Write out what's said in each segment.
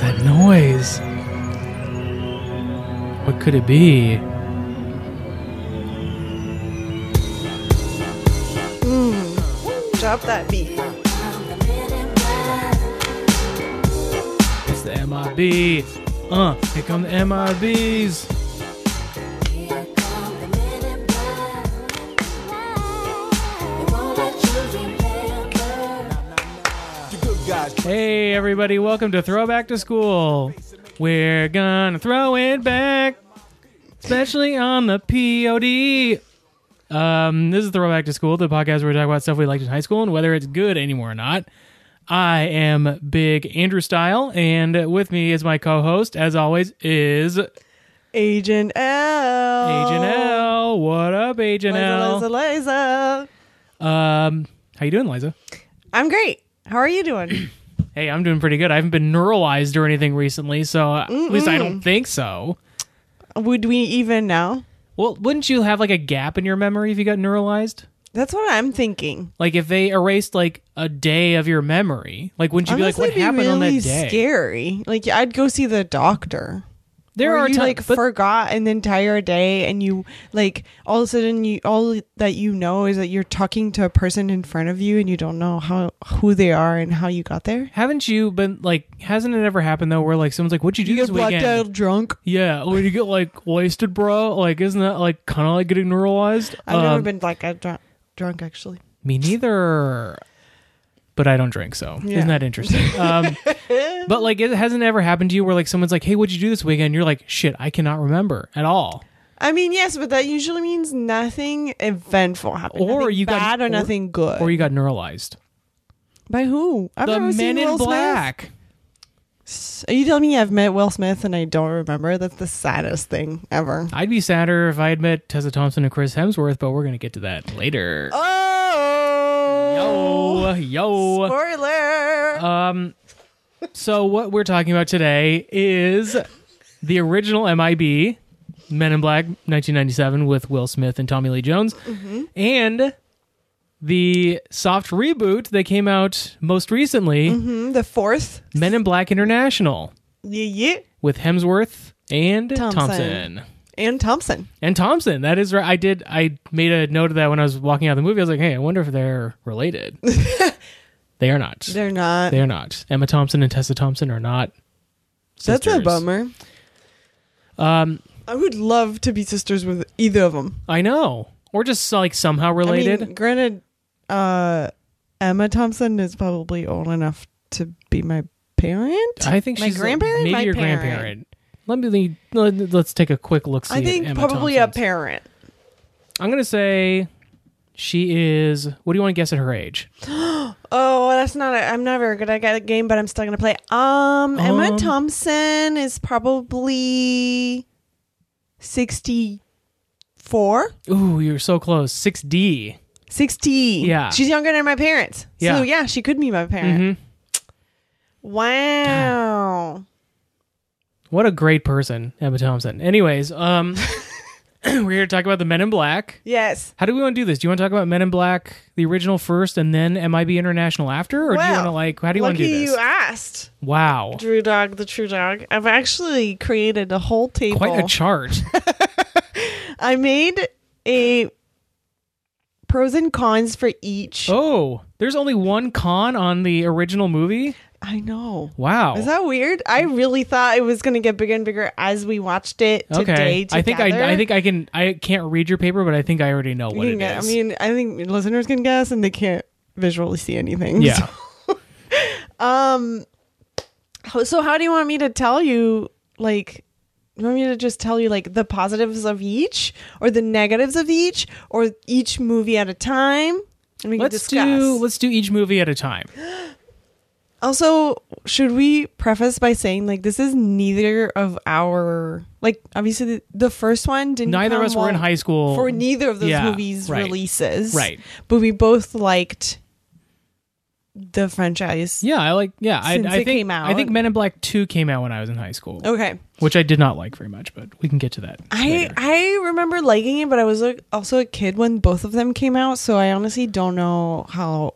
that noise? What could it be? Drop that beat. It's the MIB. Uh, here come the MIBs. Hey, everybody, welcome to Throwback to School. We're gonna throw it back, especially on the POD. Um, this is Throwback to School, the podcast where we talk about stuff we liked in high school and whether it's good anymore or not. I am Big Andrew Style, and with me is my co-host, as always, is Agent L. Agent L. What up, Agent Liza, L? Liza, Liza. Um, how you doing, Liza? I'm great. How are you doing? Hey, I'm doing pretty good. I haven't been neuralized or anything recently, so uh, at least I don't think so. Would we even know? Well, wouldn't you have like a gap in your memory if you got neuralized? That's what I'm thinking. Like if they erased like a day of your memory, like wouldn't you be like, what it'd happened on that day? Scary. Like I'd go see the doctor. There Where are you like but forgot an entire day, and you like all of a sudden you all that you know is that you're talking to a person in front of you, and you don't know how who they are and how you got there. haven't you been like? Hasn't it ever happened though, where like someone's like, "What'd you do You this get blacked weekend?" out drunk. Yeah, when you get like wasted, bro. Like, isn't that like kind of like getting neuralized? I've never Um, been blacked out drunk, drunk actually. Me neither. But I don't drink, so Yeah. isn't that interesting? Um, but like, it hasn't ever happened to you where like someone's like, "Hey, what'd you do this weekend?" You're like, "Shit, I cannot remember at all." I mean, yes, but that usually means nothing eventful happened. Or nothing you got- bad or, or- nothing good. Or you got neuralized. By who? I've the never seen Men in Will Smith. Black. Are you telling me I've met Will Smith and I don't remember? That's the saddest thing ever. I'd be sadder if I had met Tessa Thompson and Chris Hemsworth, but we're gonna get to that later. Oh, Yo, spoiler! Um, so what we're talking about today is the original MIB, Men in Black, 1997, with Will Smith and Tommy Lee Jones, and the soft reboot that came out most recently, Mhm, the fourth, Men in Black International, yeah, yeah, with Hemsworth and Thompson. Thompson. And Thompson. And Thompson, that is right. I did. I made a note of that when I was walking out of the movie. I was like, "Hey, I wonder if they're related." they are not. They're not. They are not. Emma Thompson and Tessa Thompson are not. Sisters. That's a bummer. Um, I would love to be sisters with either of them. I know, or just like somehow related. I mean, granted, uh, Emma Thompson is probably old enough to be my parent. I, think my she's grandparent, maybe my your parent. grandparent. Let me let, let's take a quick look. See I think probably a parent. I'm gonna say she is. What do you want to guess at her age? Oh, that's not. A, I'm not very good at that game, but I'm still gonna play. Um, Emma Um. Thompson is probably sixty-four. Ooh, you're so close. Six D. 60. Yeah. She's younger than my parents. Yeah. So, yeah, she could be my parent. hmm Wow. What a great person, Emma Thompson. Anyways, um, we're here to talk about the Men in Black. Yes. How do we want to do this? Do you want to talk about Men in Black, the original first, and then MIB International after, or do you Well, want to like? How do you want to Lucky do this? you asked. Wow, Drew Dog, the true dog. I've actually created a whole table. quite a chart. I made a pros and cons for each. oh, there's only one con on the original movie. I know. Wow. Is that weird? I really thought it was going to get bigger and bigger as we watched it today. okay. I think I. I think I can. I can't read your paper, but I think I already know what it is. I mean, I think listeners can guess, and they can't visually see anything. yeah. Um. So how do you want me to tell you? Like, you want me to just tell you like the positives of each, or the negatives of each, or each movie at a time? And we Let's discuss. do. Let's do each movie at a time. Also, should we preface by saying like this is neither of our like obviously the, the first one didn't. Neither of us were in high school for neither of those Yeah, movies right. releases, Right. But we both liked the franchise. Yeah, I like. Yeah, I, Since I it think. came I think. Men in Black Two came out when I was in high school, Okay, which I did not like very much, but we can get to that. I later. I remember liking it, but I was like, also a kid when both of them came out, so I honestly don't know how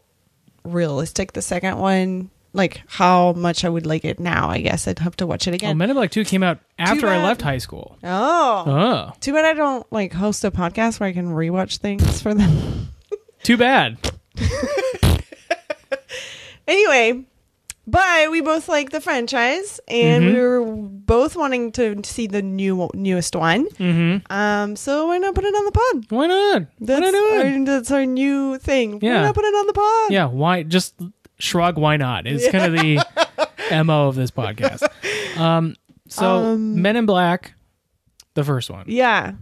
realistic the second one like how much I would like it now. I guess I'd have to watch it again. Oh. Men in Black Two came out after I bad. left high school. Oh, Oh, too bad I don't like host a podcast where I can rewatch things for them. too bad. anyway, but we both like the franchise, and Mhm. we were both wanting to see the new newest one. Mm-hmm. Um, so why not put it on the pod? Why not? That's why not do it? our, that's our new thing. Yeah. Why not put it on the pod? Yeah, why just shrug why not? Is kind of the MO of this podcast. Um so Um, Men in Black, the first one. Yeah.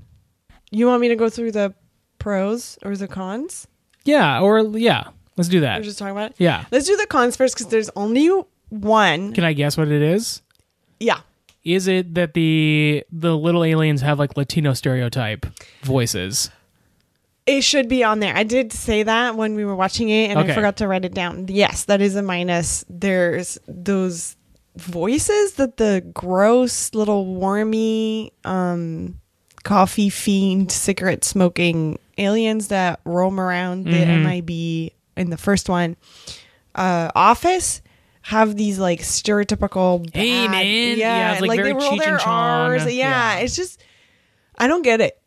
You want me to go through the pros or the cons? Yeah, or yeah, let's do that. We're that. just talking about it. Yeah. Let's do the cons first because there's only one. Can I guess what it is? Yeah. Is it that the the little aliens have like Latino stereotype voices? It should be on there. I did say that when we were watching it and Okay. I forgot to write it down. Yes, that is a minus. There's those voices that the gross little wormy um coffee fiend cigarette smoking aliens that roam around the Mhm. MIB in the first one uh office have these like stereotypical Hey, man. yeah, Yeah, it's, like, they roll their and R's. Yeah, Yeah. it's just I don't get it.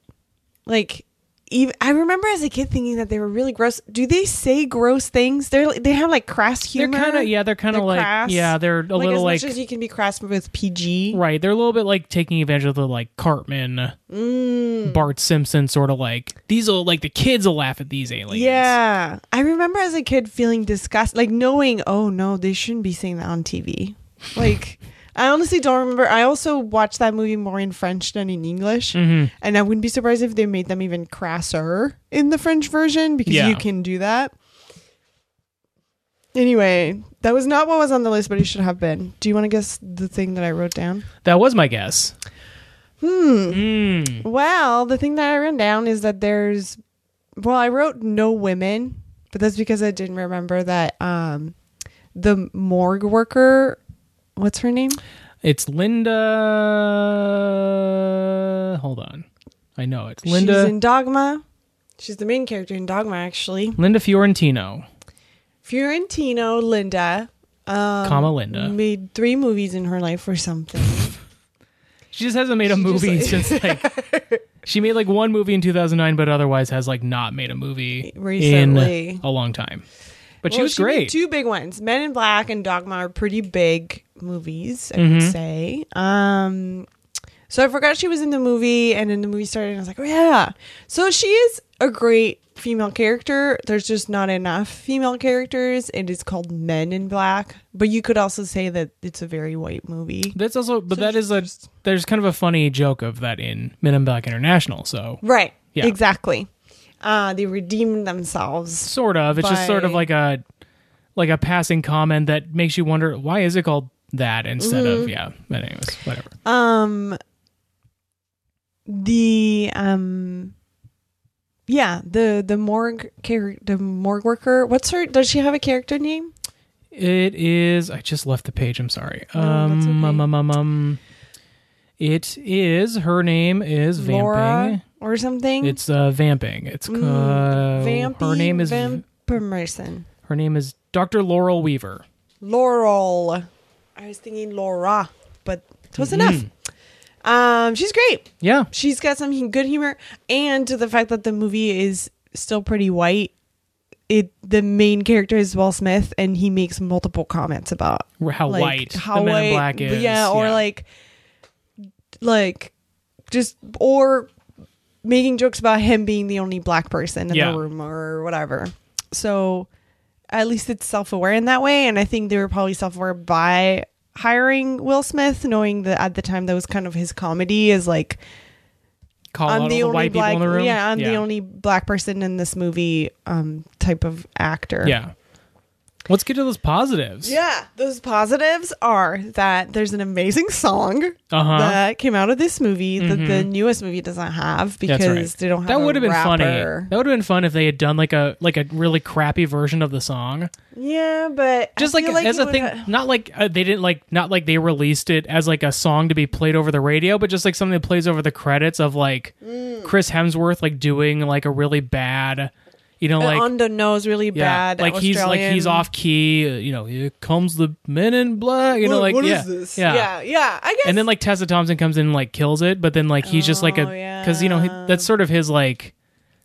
Like even I remember as a kid thinking that they were really gross. Do they say gross things? They're they have like crass humor. They're kind of yeah, they're kind of like crass. yeah, they're a like little as like much as you can be crass with PG. right. They're a little bit like taking advantage of the like Cartman, Mm. Bart Simpson sort of like these will like the kids will laugh at these aliens. Yeah, I remember as a kid feeling disgust, like knowing, oh no, they shouldn't be saying that on TV. Like, I honestly don't remember. I also watched that movie more in French than in English, Mhm. and I wouldn't be surprised if they made them even crasser in the French version because Yeah. you can do that. Anyway, that was not what was on the list, but it should have been. Do you want to guess the thing that I wrote down? That was my guess. Hmm. Mm. Well, the thing that I wrote down is that there's well, I wrote no women, but that's because I didn't remember that um the morgue worker what's her name? It's Linda. Hold on, I know it's Linda. She's in Dogma. She's the main character in Dogma actually. Linda Fiorentino, Fiorentino Linda um, comma Linda. made three movies in her life or something. She just hasn't made a She movie since like she made like one movie in 2009, but otherwise has like not made a movie Recently. in a long time. But she was made great. two big ones. Men in Black and Dogma are pretty big movies, I Mhm. would say. Um, so I forgot she was in the movie, and then the movie started, and I was like, oh yeah. So she is a great female character. There's just not enough female characters. It is called Men in Black, but you could also say that it's a very white movie. That's also, but So that is a there's kind of a funny joke of that in Men in Black International. So Right. Yeah. Exactly. Uh, they redeemed themselves. sort of, it's just sort of like a like a passing comment that makes you wonder why is it called that instead Mm-hmm. of yeah. But anyways, whatever. Um the um yeah, the the morgue char- the morgue worker. What's her does she have a character name? It is. I just left the page. I'm sorry. Um, that's okay. um, um, um, um, it is. Her name is Vamping. Or something? It's uh, Vamping. It's Mm, uh, Vampy her name is Vampermerson. her name is Dr. Laurel Weaver. Laurel. I was thinking Laura, but close enough. Mhm. Um she's great. Yeah, She's got some good humor and the fact that the movie is still pretty white. It the main character is Will Smith and he makes multiple comments about how like white how the Men in white- Black is. Yeah, or like like just or making jokes about him being the only black person in Yeah. the room or whatever. So at least it's self aware in that way, and I think they were probably self aware by hiring Will Smith, knowing that at the time that was kind of his comedy is like call I'm the the only white black people in the room. yeah I'm the only black person in this movie um type of actor. Yeah. Let's get to those positives. Yeah, those positives are that there's an amazing song Uh huh. that came out of this movie that the Mhm. newest movie doesn't have because right. they don't have That would have been funny. That would have been fun if they had done like a like a really crappy version of the song. Yeah, but Just like, feel as a thing, would ha- not like uh, they didn't like not like they released it as like a song to be played over the radio, but just like something that plays over the credits of like Mm. Chris Hemsworth like doing like a really bad You know, like on the nose, really yeah, bad. like he's like he's off key. uh, You know, here comes the men in black. You know, What- like what is yeah, this? yeah, yeah, yeah. I guess. And then like Tessa Thompson comes in and like kills it, but then like he's just like a Oh, because you know he, yeah. that's sort of his like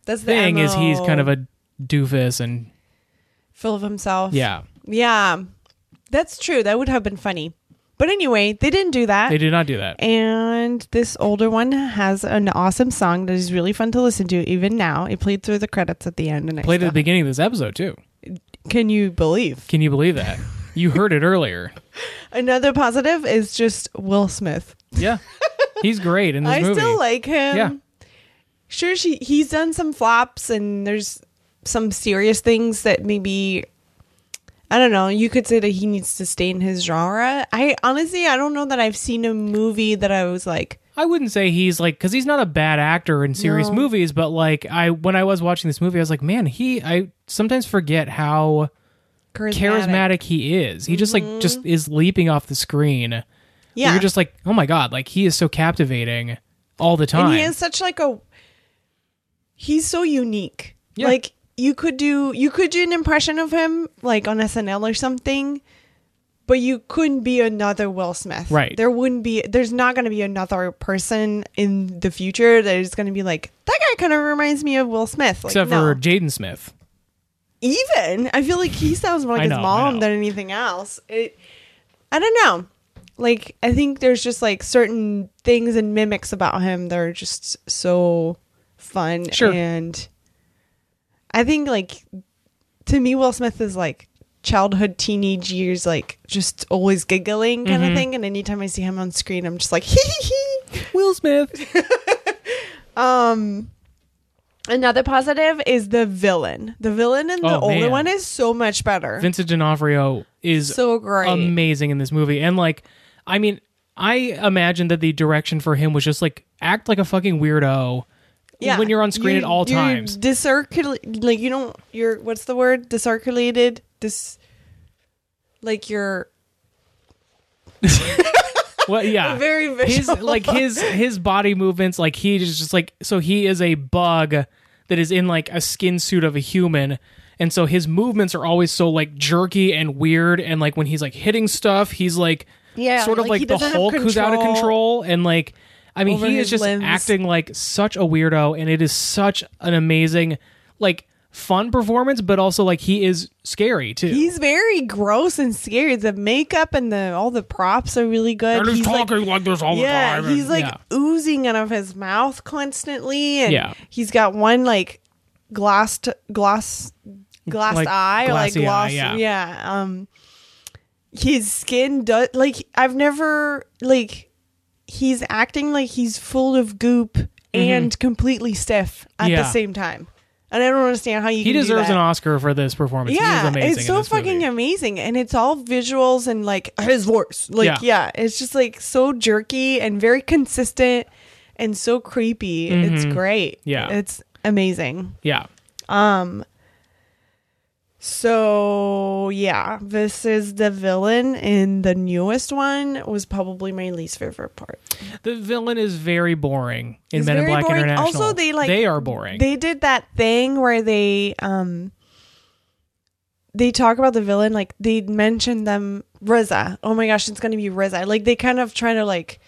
that's the thing is he's MO. kind of a doofus and full of himself. yeah yeah, that's true. That would have been funny. But anyway, they didn't do that. they did not do that. And this older one has an awesome song that is really fun to listen to even now. It played through the credits at the end, and I Played at the beginning of this episode too. Can you believe? Can you believe that? You heard it earlier. Another positive is just Will Smith. Yeah, he's great in this movie. I movie. still like him. Yeah. Sure, she he's done some flops, and there's some serious things that maybe I don't know. You could say that he needs to stay in his genre. I honestly, I don't know that I've seen a movie that I was like, I wouldn't say he's like because he's not a bad actor in serious No. movies, but like I when I was watching this movie, I was like, man, he I sometimes forget how charismatic. charismatic he is. He just like just is leaping off the screen. Mm-hmm. Yeah, You're just like, oh my god, like he is so captivating all the time. and he has such like a. He's so unique. Yeah. Like you could do, you could do an impression of him like on SNL or something. But you couldn't be another Will Smith. Right. There wouldn't be there's not gonna be another person in the future that is gonna be like, that guy kind of reminds me of Will Smith. Like, Except no. for Jaden Smith. even I feel like he sounds more like I his mom than anything else. It, I don't know. Like I think there's just like certain things and mimics about him that are just so fun. Sure. And I think like to me, Will Smith is like childhood teenage years, like just always giggling kind Mhm. of thing. And anytime I see him on screen, I'm just like hee hee hee. Will Smith. Um, another positive is the villain. The villain in the Oh, older man. one is so much better. Vincent D'Onofrio is so great. amazing in this movie. And like, I mean, I imagine that the direction for him was just like act like a fucking weirdo when you're on screen at all you're times. Discirculate, like you don't. You're what's the word? Disarticulated. Dis, like you're Well, yeah. very his like his his body movements like he is just like so he is a bug that is in like a skin suit of a human and so his movements are always so like jerky and weird and like when he's like hitting stuff he's like yeah, sort of he like, the hulk who's out of control and like i mean over he is his just limbs. acting like such a weirdo and it is such an amazing like fun performance but also like he is scary too He's very gross and scary. The makeup and the all the props are really good. and he's, He's like- talking like, this all yeah, the time he's like yeah. oozing out of his mouth constantly, and Yeah. he's got one like glassed glass glassed Like eye, or, like glassy eye, gloss, yeah. Um, his skin does like I've never like he's acting like he's full of goop and completely stiff at Mm-hmm. Yeah. the same time, and I don't understand how you. he can do deserves that. an oscar for this performance he Yeah, amazing it's in so this fucking movie. amazing, and it's all visuals and like his voice. Like, Yeah. yeah. it's just like so jerky and very consistent and so creepy. It's Mhm. great. Yeah. it's amazing. yeah Um. So yeah, this is the villain in the newest one. Was probably my least favorite part. The villain is very boring in It's Men in Black boring. International. Also, they, like- they are boring. They did that thing where they um they talk about the villain like they mentioned them Riza. Oh my gosh, it's gonna be Riza. Like they kind of try to like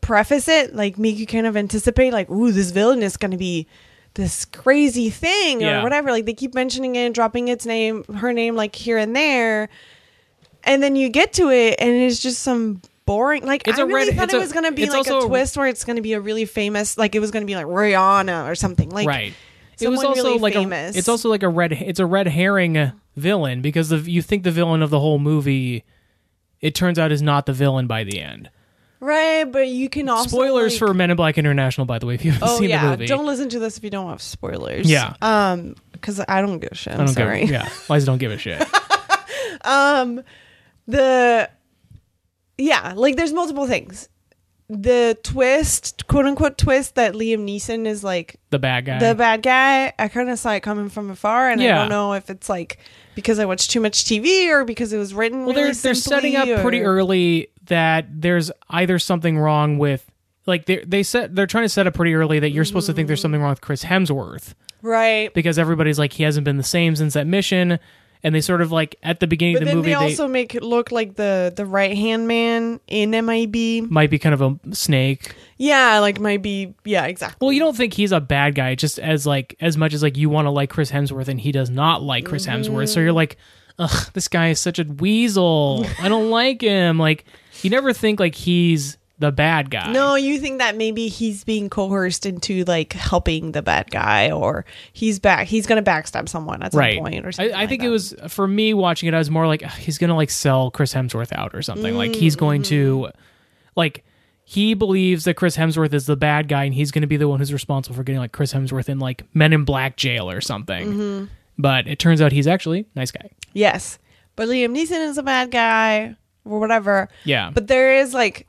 preface it, like make you kind of anticipate like, ooh, this villain is gonna be this crazy thing Yeah. or whatever. Like they keep mentioning it, and dropping its name, her name like here and there. And then you get to it and it's just some boring like It's I a really red- thought it a- was gonna be like a- twist where it's gonna be a really famous like it was gonna be like Rihanna or something. Like right. It was also really like famous. a. It's also like a red. It's a red herring villain because the, you think the villain of the whole movie, it turns out is not the villain by the end. Right, but you can also Spoilers like- for Men in Black International, by the way, if you haven't Oh seen yeah, the movie. Yeah, don't listen to this if you don't have spoilers. Yeah. um, because I don't give a shit. I I'm don't sorry. Give, yeah, Liza don't give a shit. Um, the yeah, like there's multiple things. The twist, quote unquote twist, that Liam Neeson is like The bad guy. the bad guy. I kind of saw it coming from afar, and I don't know if it's like because I watched too much TV or because it was written. well, really they're they're setting up simply, pretty early that there's either something wrong with like they they set they're trying to set up pretty early that you're supposed to think there's mm. something wrong with Chris Hemsworth right. because everybody's like he hasn't been the same since that mission, and they sort of like at the beginning But of the movie they they, also make it look like the the right hand man in MIB. might be kind of a snake. Yeah, like might be. Yeah, exactly. Well, you don't think he's a bad guy just as like as much as like you want to like Chris Hemsworth and he does not like Chris mm-hmm. Hemsworth. So you're like, ugh, this guy is such a weasel. I don't like him. Like you never think like he's the bad guy. No, you think that maybe he's being coerced into like helping the bad guy, or he's back. He's gonna backstab someone at some Right. point, or I, something. I like think that. it was for me watching it. I was more like he's gonna like sell Chris Hemsworth out or something. Like he's going to, like, he believes that Chris Hemsworth is the bad guy and he's going to be the one who's responsible for getting like Chris Hemsworth in like Men in Black jail or something. Mm-hmm. But it turns out he's actually a nice guy. yes, but Liam Neeson is a bad guy or whatever. Yeah, But there is like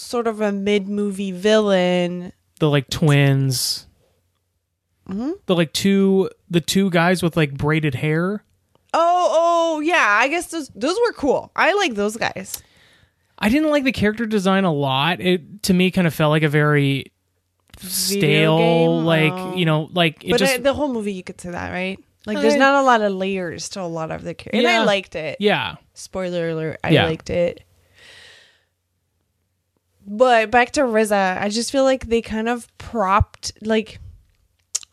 sort of a mid movie villain. the like twins, Mm-hmm. the like two the two guys with like braided hair. Oh, oh yeah. I guess those those were cool. I like those guys. I didn't like the character design a lot. It to me kind of felt like a very stale, like Oh. you know, like it but just uh, the whole movie, you could say that, right? Like, Uh, there's not a lot of layers to a lot of the characters, and I liked it. yeah. Spoiler alert: I Yeah. liked it. But back to Riza, I just feel like they kind of propped like.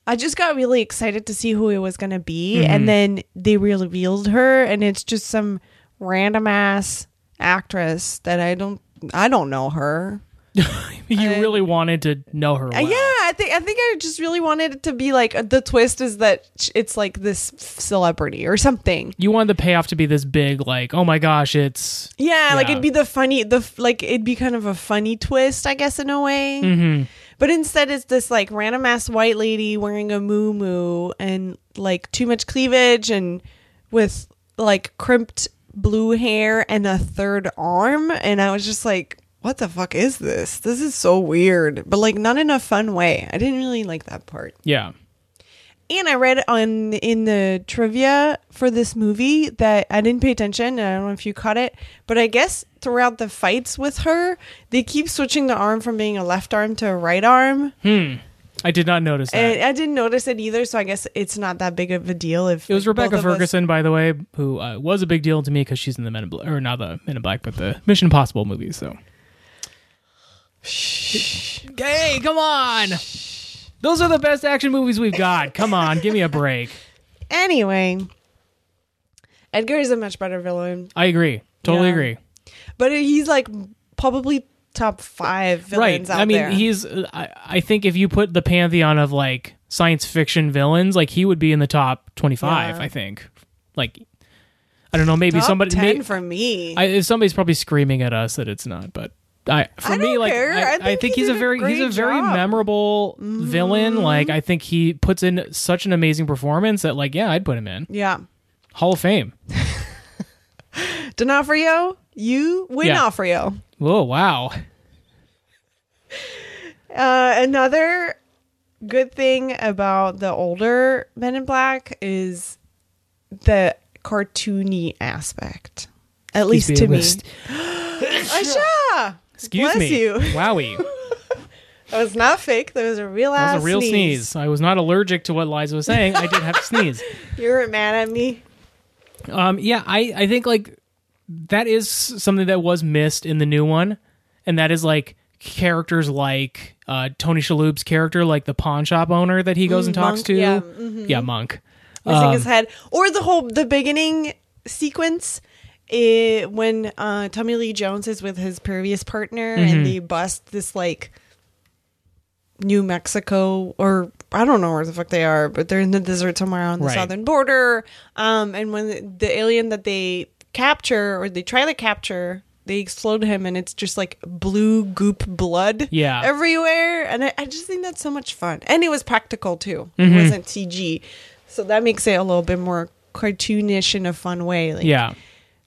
I just got really excited to see who it was gonna be, Mhm. and then they revealed her, and it's just some random ass actress that I don't, I don't know her. you I- really wanted to know her. Well. yeah, I think I think I just really wanted it to be like uh, the twist is that it's like this celebrity or something. You wanted the payoff to be this big, like, oh my gosh, it's. Yeah, like it'd be the funny, the like it'd be kind of a funny twist, I guess, in a way. hmm But instead, it's this like random ass white lady wearing a moo and like too much cleavage and with like crimped blue hair and a third arm, and I was just like. What the fuck is this? This is so weird, but like not in a fun way. I didn't really like that part. Yeah. And I read on in the trivia for this movie that I didn't pay attention. and I don't know if you caught it, but I guess throughout the fights with her, they keep switching the arm from being a left arm to a right arm. Hmm. I did not notice that. And I didn't notice it either, so I guess it's not that big of a deal. If it was like, Rebecca of us- Ferguson, by the way, who uh, was a big deal to me because she's in the Men in Black, or not the Men in Black, but the Mission Impossible movies. So. Hey, come on! Those are the best action movies we've got. Come on, give me a break. Anyway, Edgar is a much better villain, I agree. Totally Yeah. agree. but he's like probably top five villains right. out I mean, there. he's. I, I think if you put the pantheon of like science fiction villains, like he would be in the top twenty-five. Yeah. I think. Like, I don't know. Maybe top somebody. 10 may- for me. I, somebody's probably screaming at us that it's not, but I for I me like. I, I I think think he he's a did a very he's a very job. Mm-hmm. memorable villain. Like I think he puts in such an amazing performance that like yeah, I'd put him in yeah. Hall of Fame. D'Onofrio, you win Yeah. D'Onofrio. Whoa, wow. Uh, another good thing about the older Men in Black is the cartoony aspect. At least to me. st- Aisha! Excuse Bless me. you. Wowie. That was not fake. That was a real That ass was a real sneeze. I was not allergic to what Liza was saying. I did have to sneeze. You weren't mad at me. Um, yeah, I, I think like that is something that was missed in the new one, and that is like characters like uh, Tony Shalhoub's character, like the pawn shop owner that he goes and talks Monk, to. yeah, mm-hmm. Yeah, Monk. Missing Um, his head. Or the whole, the beginning sequence. It, when uh, Tommy Lee Jones is with his previous partner Mm-hmm. and they bust this like New Mexico or I don't know where the fuck they are, but they're in the desert somewhere on the Right. southern border. Um, and when the, the alien that they capture or they try to capture, they explode him, and it's just like blue goop blood Yeah. everywhere. And I, I just think that's so much fun, and it was practical too. Mm-hmm. It wasn't CG, so that makes it a little bit more cartoonish in a fun way. Like Yeah.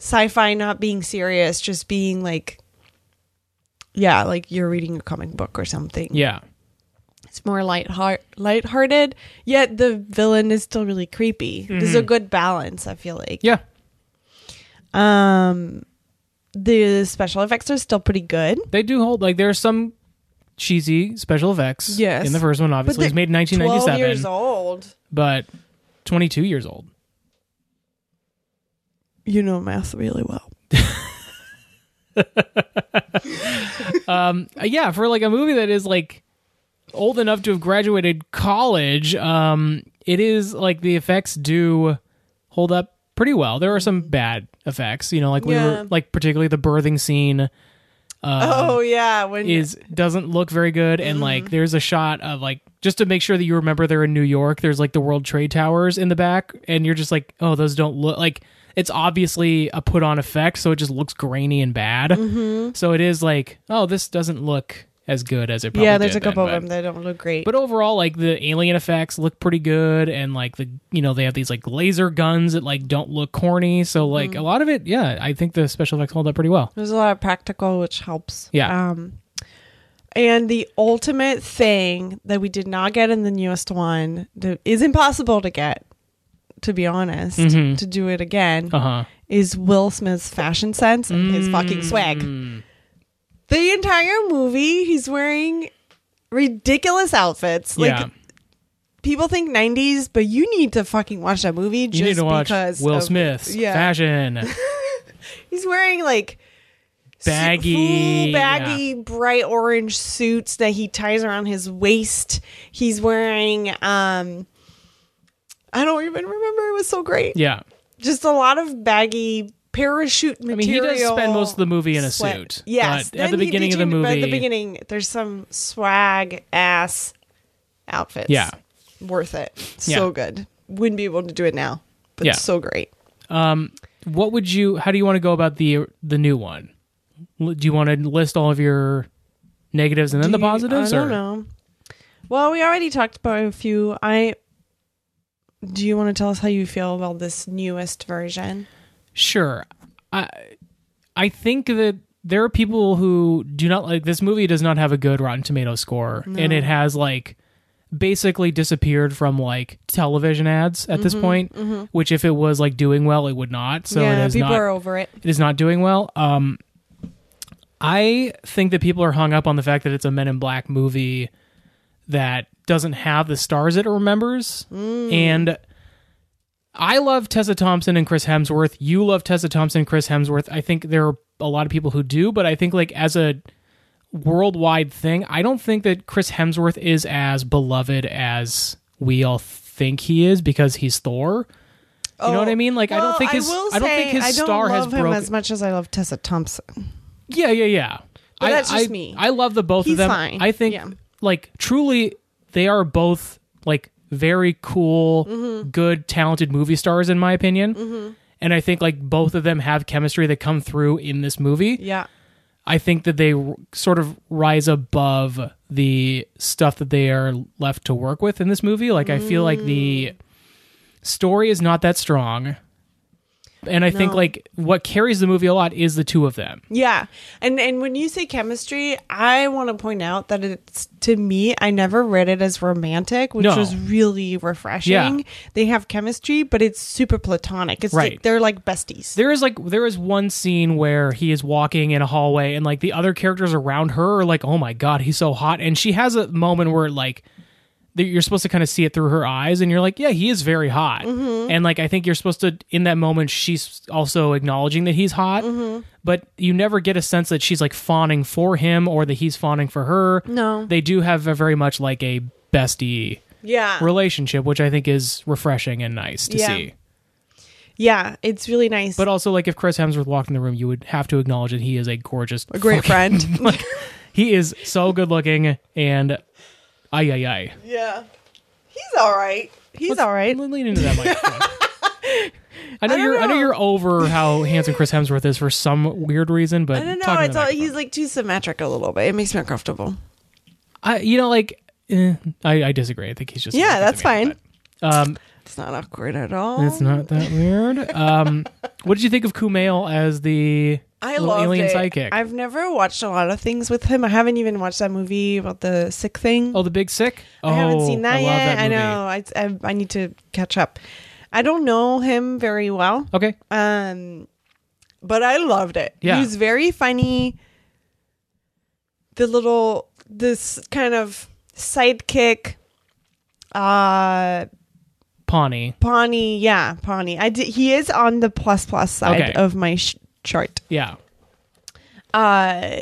Sci-fi not being serious, just being like. Yeah, like you're reading a comic book or something. Yeah. It's more light heart lighthearted, yet the villain is still really creepy. There's a good balance, I feel like. Yeah. Um the special effects are still pretty good. They do hold like there are some cheesy special effects. Yes. in the first one, obviously, it's made in 12 1997, years old. but 22 years old. You know math really well. Um, yeah, for like a movie that is like old enough to have graduated college, um, it is like the effects do hold up pretty well. There are some bad effects, you know, like we Yeah. were like particularly the birthing scene. Um, oh yeah, when is doesn't look very good and Mm-hmm. like there's a shot of like just to make sure that you remember they're in New York there's like the World Trade Towers in the back and you're just like oh those don't look like it's obviously a put on effect so it just looks grainy and bad Mm-hmm. so it is like oh this doesn't look as good as it probably yeah, there's a couple then, of them that don't look great. but overall like the alien effects look pretty good and like the you know they have these like laser guns that like don't look corny so like Mm-hmm. a lot of it yeah I think the special effects hold up pretty well There's a lot of practical, which helps. Yeah. Um, and the ultimate thing that we did not get in the newest one that is impossible to get, to be honest, Mhm. to do it again, uh-huh is Will Smith's fashion sense and his fucking swag. Mm. The entire movie, he's wearing ridiculous outfits. Like yeah people think 90s, but you need to fucking watch that movie just You need to watch because Will of- Smith's yeah. fashion. He's wearing like Baggy, baggy, bright orange suits that he ties around his waist. He's wearing um I don't even remember. It was so great. yeah. Just a lot of baggy parachute I mean, he does spend most of the movie in a sweat. suit. Yes. But at the he beginning of the movie. At the beginning, there's some swag ass outfits. Yeah. Worth it. Yeah. So good. Wouldn't be able to do it now. But Yeah. so great. Um, what would you? How do you want to go about the the new one? Do you want to list all of your negatives and then Do the you- positives? I don't or? know. Well, we already talked about a few. I do you want to tell us how you feel about this newest version? Sure. I I think that there are people who do not like this movie. Does not have a good Rotten Tomato score, and it has like basically disappeared from like television ads at this point. Which, if it was like doing well, it would not. So Mm-hmm, yeah, it is people not. are over it. it is not doing well. Um, I think that people are hung up on the fact that it's a Men in Black movie that doesn't have the stars it remembers. And I love Tessa Thompson and Chris Hemsworth. You love Tessa Thompson and Chris Hemsworth. I think there are a lot of people who do, but I think like as a worldwide thing, I don't think that Chris Hemsworth is as beloved as we all think he is because he's Thor. You know what I oh, mean? Like I don't think his will I, don't think his I don't star has him broken. as much as I love Tessa Thompson. Yeah, yeah, yeah. But I, that's just I- me. I love the both He's of them. fine. I think, Yeah. like, truly, they are both like very cool, Mm-hmm. good, talented movie stars, in my opinion. And I think like both of them have chemistry that come through in this movie. Yeah. I think that they r- sort of rise above the stuff that they are left to work with in this movie. Like, I feel like Mm. the story is not that strong. And I think like what carries the movie a lot is the two of them. Yeah. And and when you say chemistry, I want to point out that it's to me, I never read it as romantic, which No. was really refreshing. Yeah. They have chemistry, but it's super platonic. It's Right. like they're like besties. There is like there is one scene where he is walking in a hallway and like the other characters around her are like, "Oh my god, he's so hot." And she has a moment where like you're supposed to kind of see it through her eyes and you're like, "Yeah, he is very hot." Mm-hmm. And like I think you're supposed to in that moment she's also acknowledging that he's hot, mm-hmm. but you never get a sense that she's like fawning for him or that he's fawning for her. No. They do have a very much like a bestie yeah. relationship, which I think is refreshing and nice to Yeah. see. Yeah, it's really nice. But also, like if Chris Hemsworth walked in the room, you would have to acknowledge that he is a gorgeous, a great fucking- friend. like he is so good looking, and ay ay ay. yeah. He's all right. He's all right. Lean into that microphone. I know I you're. I know know. you're over how handsome Chris Hemsworth is for some weird reason, but I don't know. talking I to the thought microphone. he's like too symmetric a little bit. It makes me uncomfortable. I, you know, like eh, I, I disagree. I think he's just Yeah, that's man, fine. but, um, It's not awkward at all. it's not that weird. Um, what did you think of Kumail as the I love alien it. sidekick? I've never watched a lot of things with him. I haven't even watched that movie about the sick thing. oh, the Big Sick. I haven't Oh, seen that yet. I know. I, I I need to catch up. I don't know him very well. Okay. Um, but I loved it. Yeah. He was very funny. the little this kind of sidekick uh Pawny. Pawny, yeah, Pawny. I did, he is on the plus plus side Okay. of my sh- chart. Yeah. Uh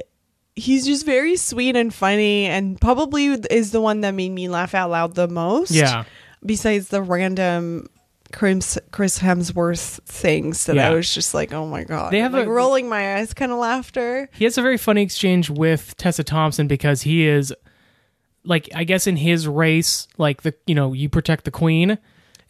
he's just very sweet and funny and probably is the one that made me laugh out loud the most. Yeah. Besides the random Chris, Chris Hemsworth things that I was just like, oh my god, They have like a- rolling my eyes kind of laughter. He has a very funny exchange with Tessa Thompson because he is like I guess in his race, like the you know, you protect the queen.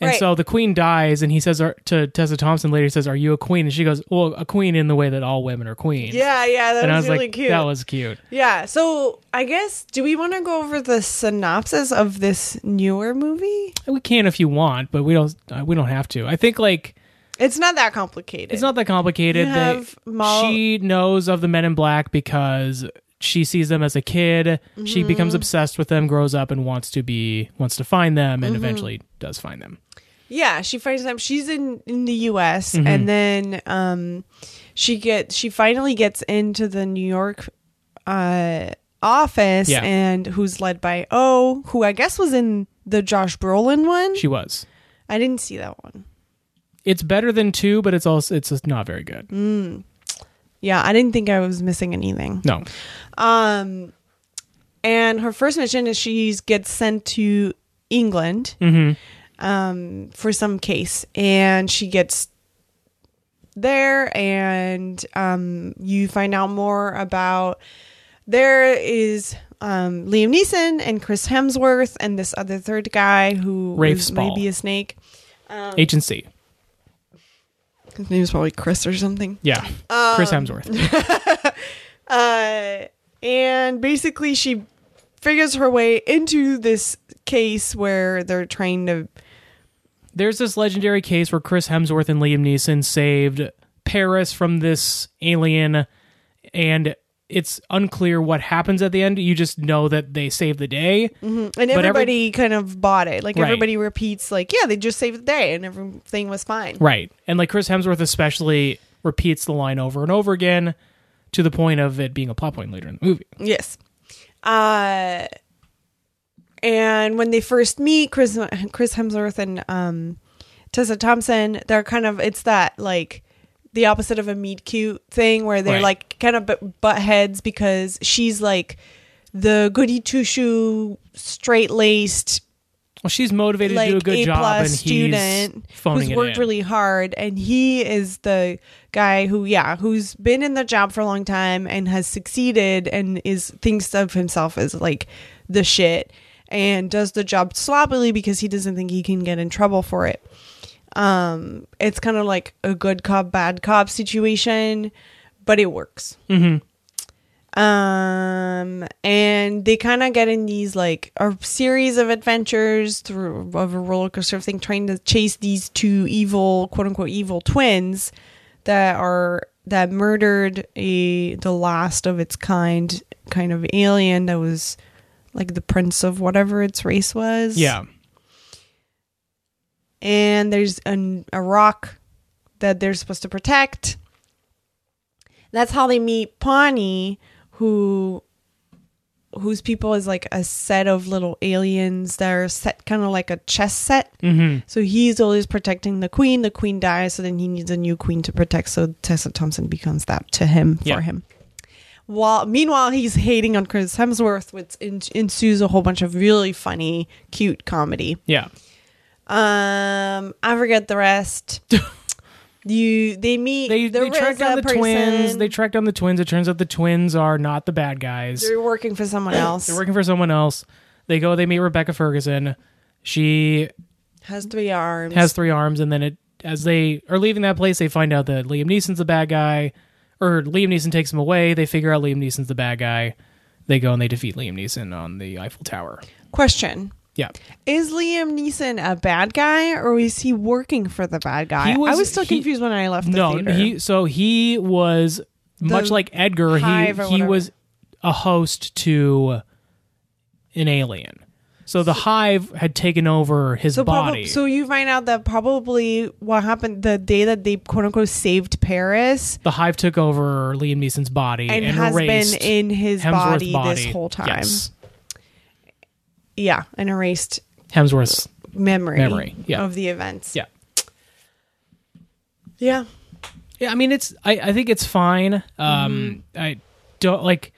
And Right. so the queen dies and he says to Tessa Thompson later he says, Are you a queen? And she goes, Well, a queen in the way that all women are queens. Yeah, yeah, that And I was, was really like, cute. That was cute. yeah. So I guess do we want to go over the synopsis of this newer movie? We can if you want, but we don't uh, we don't have to. I think like It's not that complicated. It's not that complicated. They- Mal- she knows of the Men in Black because she sees them as a kid. She Mm-hmm. becomes obsessed with them, grows up, and wants to be wants to find them, Mm-hmm. and eventually does find them. Yeah, she finds them. She's in in the U.S. Mm-hmm. and then um, she gets she finally gets into the New York uh office Yeah. and who's led by O, who I guess was in the Josh Brolin one. She was. I didn't see that one. It's better than two, but it's also it's just not very good. Mm. Yeah, I didn't think I was missing anything. No. Um, and her first mission is she gets sent to England hmm um, for some case, and she gets there, and um, you find out more about. There is um, Liam Neeson and Chris Hemsworth and this other third guy who Rafe is Spall. maybe a snake. Um, Agency. his name is probably Chris or something. Yeah. Um, Chris Hemsworth. Uh, and basically, she figures her way into this case where they're trying to. There's this legendary case where Chris Hemsworth and Liam Neeson saved Paris from this alien, and it's unclear what happens at the end. You just know that they saved the day. And every- everybody kind of bought it. Like Right. everybody repeats, like, yeah, they just saved the day and everything was fine. Right. And like Chris Hemsworth especially repeats the line over and over again to the point of it being a plot point later in the movie. Yes. Uh, and when they first meet, Chris Chris Hemsworth and um, Tessa Thompson, they're kind of it's that like the opposite of a meet cute thing where they're Right. like kind of butt, butt heads because she's like the goody two shoe, straight laced, Well, she's motivated like to do a good A job and student who's worked in. really hard, and he is the guy who, yeah, who's been in the job for a long time and has succeeded and is thinks of himself as like the shit and does the job sloppily because he doesn't think he can get in trouble for it. Um, it's kind of like a good cop, bad cop situation, but it works. Mhm. Um, and they kind of get in these like a series of adventures through of a roller coaster thing, trying to chase these two evil, quote unquote, evil twins that are that murdered a the last of its kind kind of alien that was like the prince of whatever its race was. Yeah. and there's an, a rock that they're supposed to protect. That's how they meet Pawny, who whose people is like a set of little aliens that are set kind of like a chess set. Mhm. So he's always protecting the queen. The queen dies, so then he needs a new queen to protect. So Tessa Thompson becomes that to him Yeah. for him. While meanwhile he's hating on Chris Hemsworth, which en- ensues a whole bunch of really funny, cute comedy. Yeah. Um, I forget the rest. you they meet They the they track down the person. twins. They track down the twins. It turns out the twins are not the bad guys. They're working for someone else. They're working for someone else. They go. They meet Rebecca Ferguson. She Has three arms. has three arms, and then it as they are leaving that place, they find out that Liam Neeson's the bad guy, or Liam Neeson takes him away. They figure out Liam Neeson's the bad guy. They go and they defeat Liam Neeson on the Eiffel Tower. Question: Yeah, Is Liam Neeson a bad guy, or is he working for the bad guy? Was- I was still he- confused when I left the no, theater. he so he was much like Edgar. He he was a host to an alien. So the hive had taken over his So body. probably, so you find out that probably what happened the day that they quote unquote saved Paris the hive took over Liam Neeson's body and, and, has been in his Hemsworth's body, this whole time. Yes. Yeah, and erased Hemsworth's memory, Memory, yeah. of the events. Yeah. Yeah. Yeah, I mean it's I, I think it's fine. Um Mm-hmm. I don't like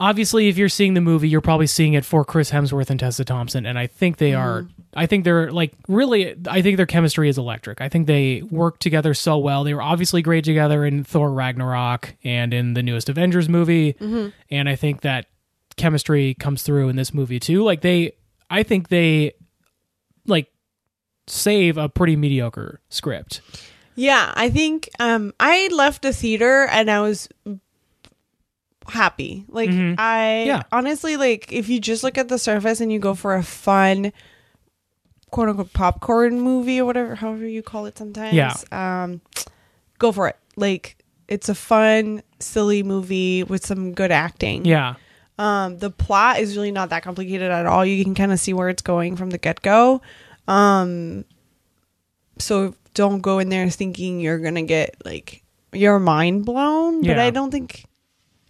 obviously if you're seeing the movie you're probably seeing it for Chris Hemsworth and Tessa Thompson and I think they are Mm-hmm. I think they're like really I think their chemistry is electric. I think they work together so well. They were obviously great together in Thor Ragnarok and in the newest Avengers movie. Mm-hmm. And I think that chemistry comes through in this movie too. Like they I think they like save a pretty mediocre script. Yeah, I think um I left the theater and I was happy. Like Mhm. I Yeah. honestly like if you just look at the surface and you go for a fun quote unquote popcorn movie or whatever however you call it sometimes. Yeah. Um go for it. Like it's a fun, silly movie with some good acting. Yeah. Um, the plot is really not that complicated at all. You can kind of see where it's going from the get go. Um, so don't go in there thinking you're gonna get like your mind blown. But I don't think.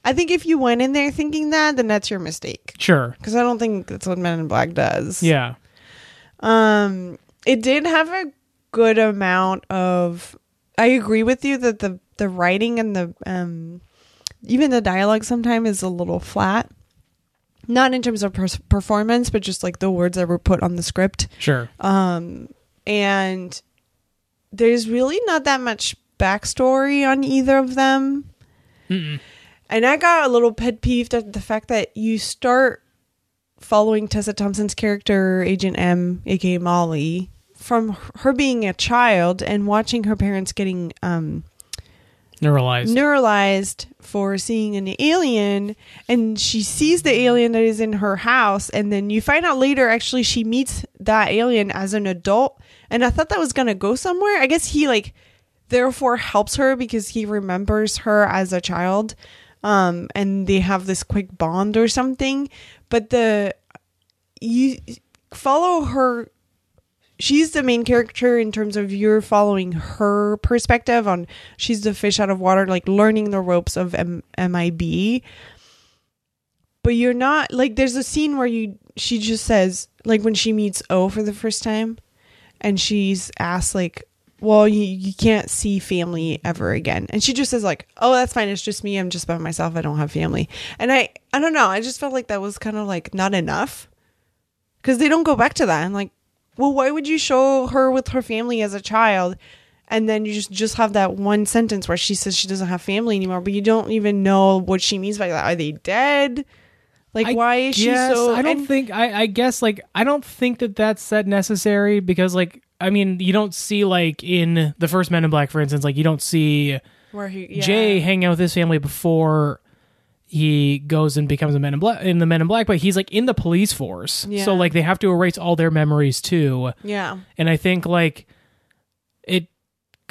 I think if you went in there thinking that, then that's your mistake. Sure. Because I don't think that's what Men in Black does. Yeah. Um, it did have a good amount of. I agree with you that the the writing and the um, even the dialogue sometimes is a little flat. Not in terms of pers- performance, but just like the words that were put on the script. Sure. Um, and there's really not that much backstory on either of them. Mm-mm. And I got a little pet peeved at the fact that you start following Tessa Thompson's character, Agent M, aka Molly, from her being a child and watching her parents getting um, Neuralized. neuralized for seeing an alien and she sees the alien that is in her house and then you find out later actually she meets that alien as an adult. And i thought that was going to go somewhere. I guess he like therefore helps her because he remembers her as a child um and they have this quick bond or something but the you follow her she's the main character in terms of you're following her perspective on she's the fish out of water like learning the ropes of M- MIB but you're not like there's a scene where you she just says like when she meets O for the first time and she's asked like well you, you can't see family ever again and she just says like oh that's fine it's just me i'm just by myself i don't have family and i i don't know i just felt like that was kind of like not enough because they don't go back to that. I'm like, well, why would you show her with her family as a child, and then you just just have that one sentence where she says she doesn't have family anymore, but you don't even know what she means by that. Are they dead? Like, I why is she so? I don't and- think. I, I guess like I don't think that that's that necessary because like I mean you don't see like in the first Men in Black for instance like you don't see where he, yeah. Jay hanging out with his family before he goes and becomes a Men in Black in the Men in Black, but he's like in the police force, Yeah. so like they have to erase all their memories too. yeah, and I think like it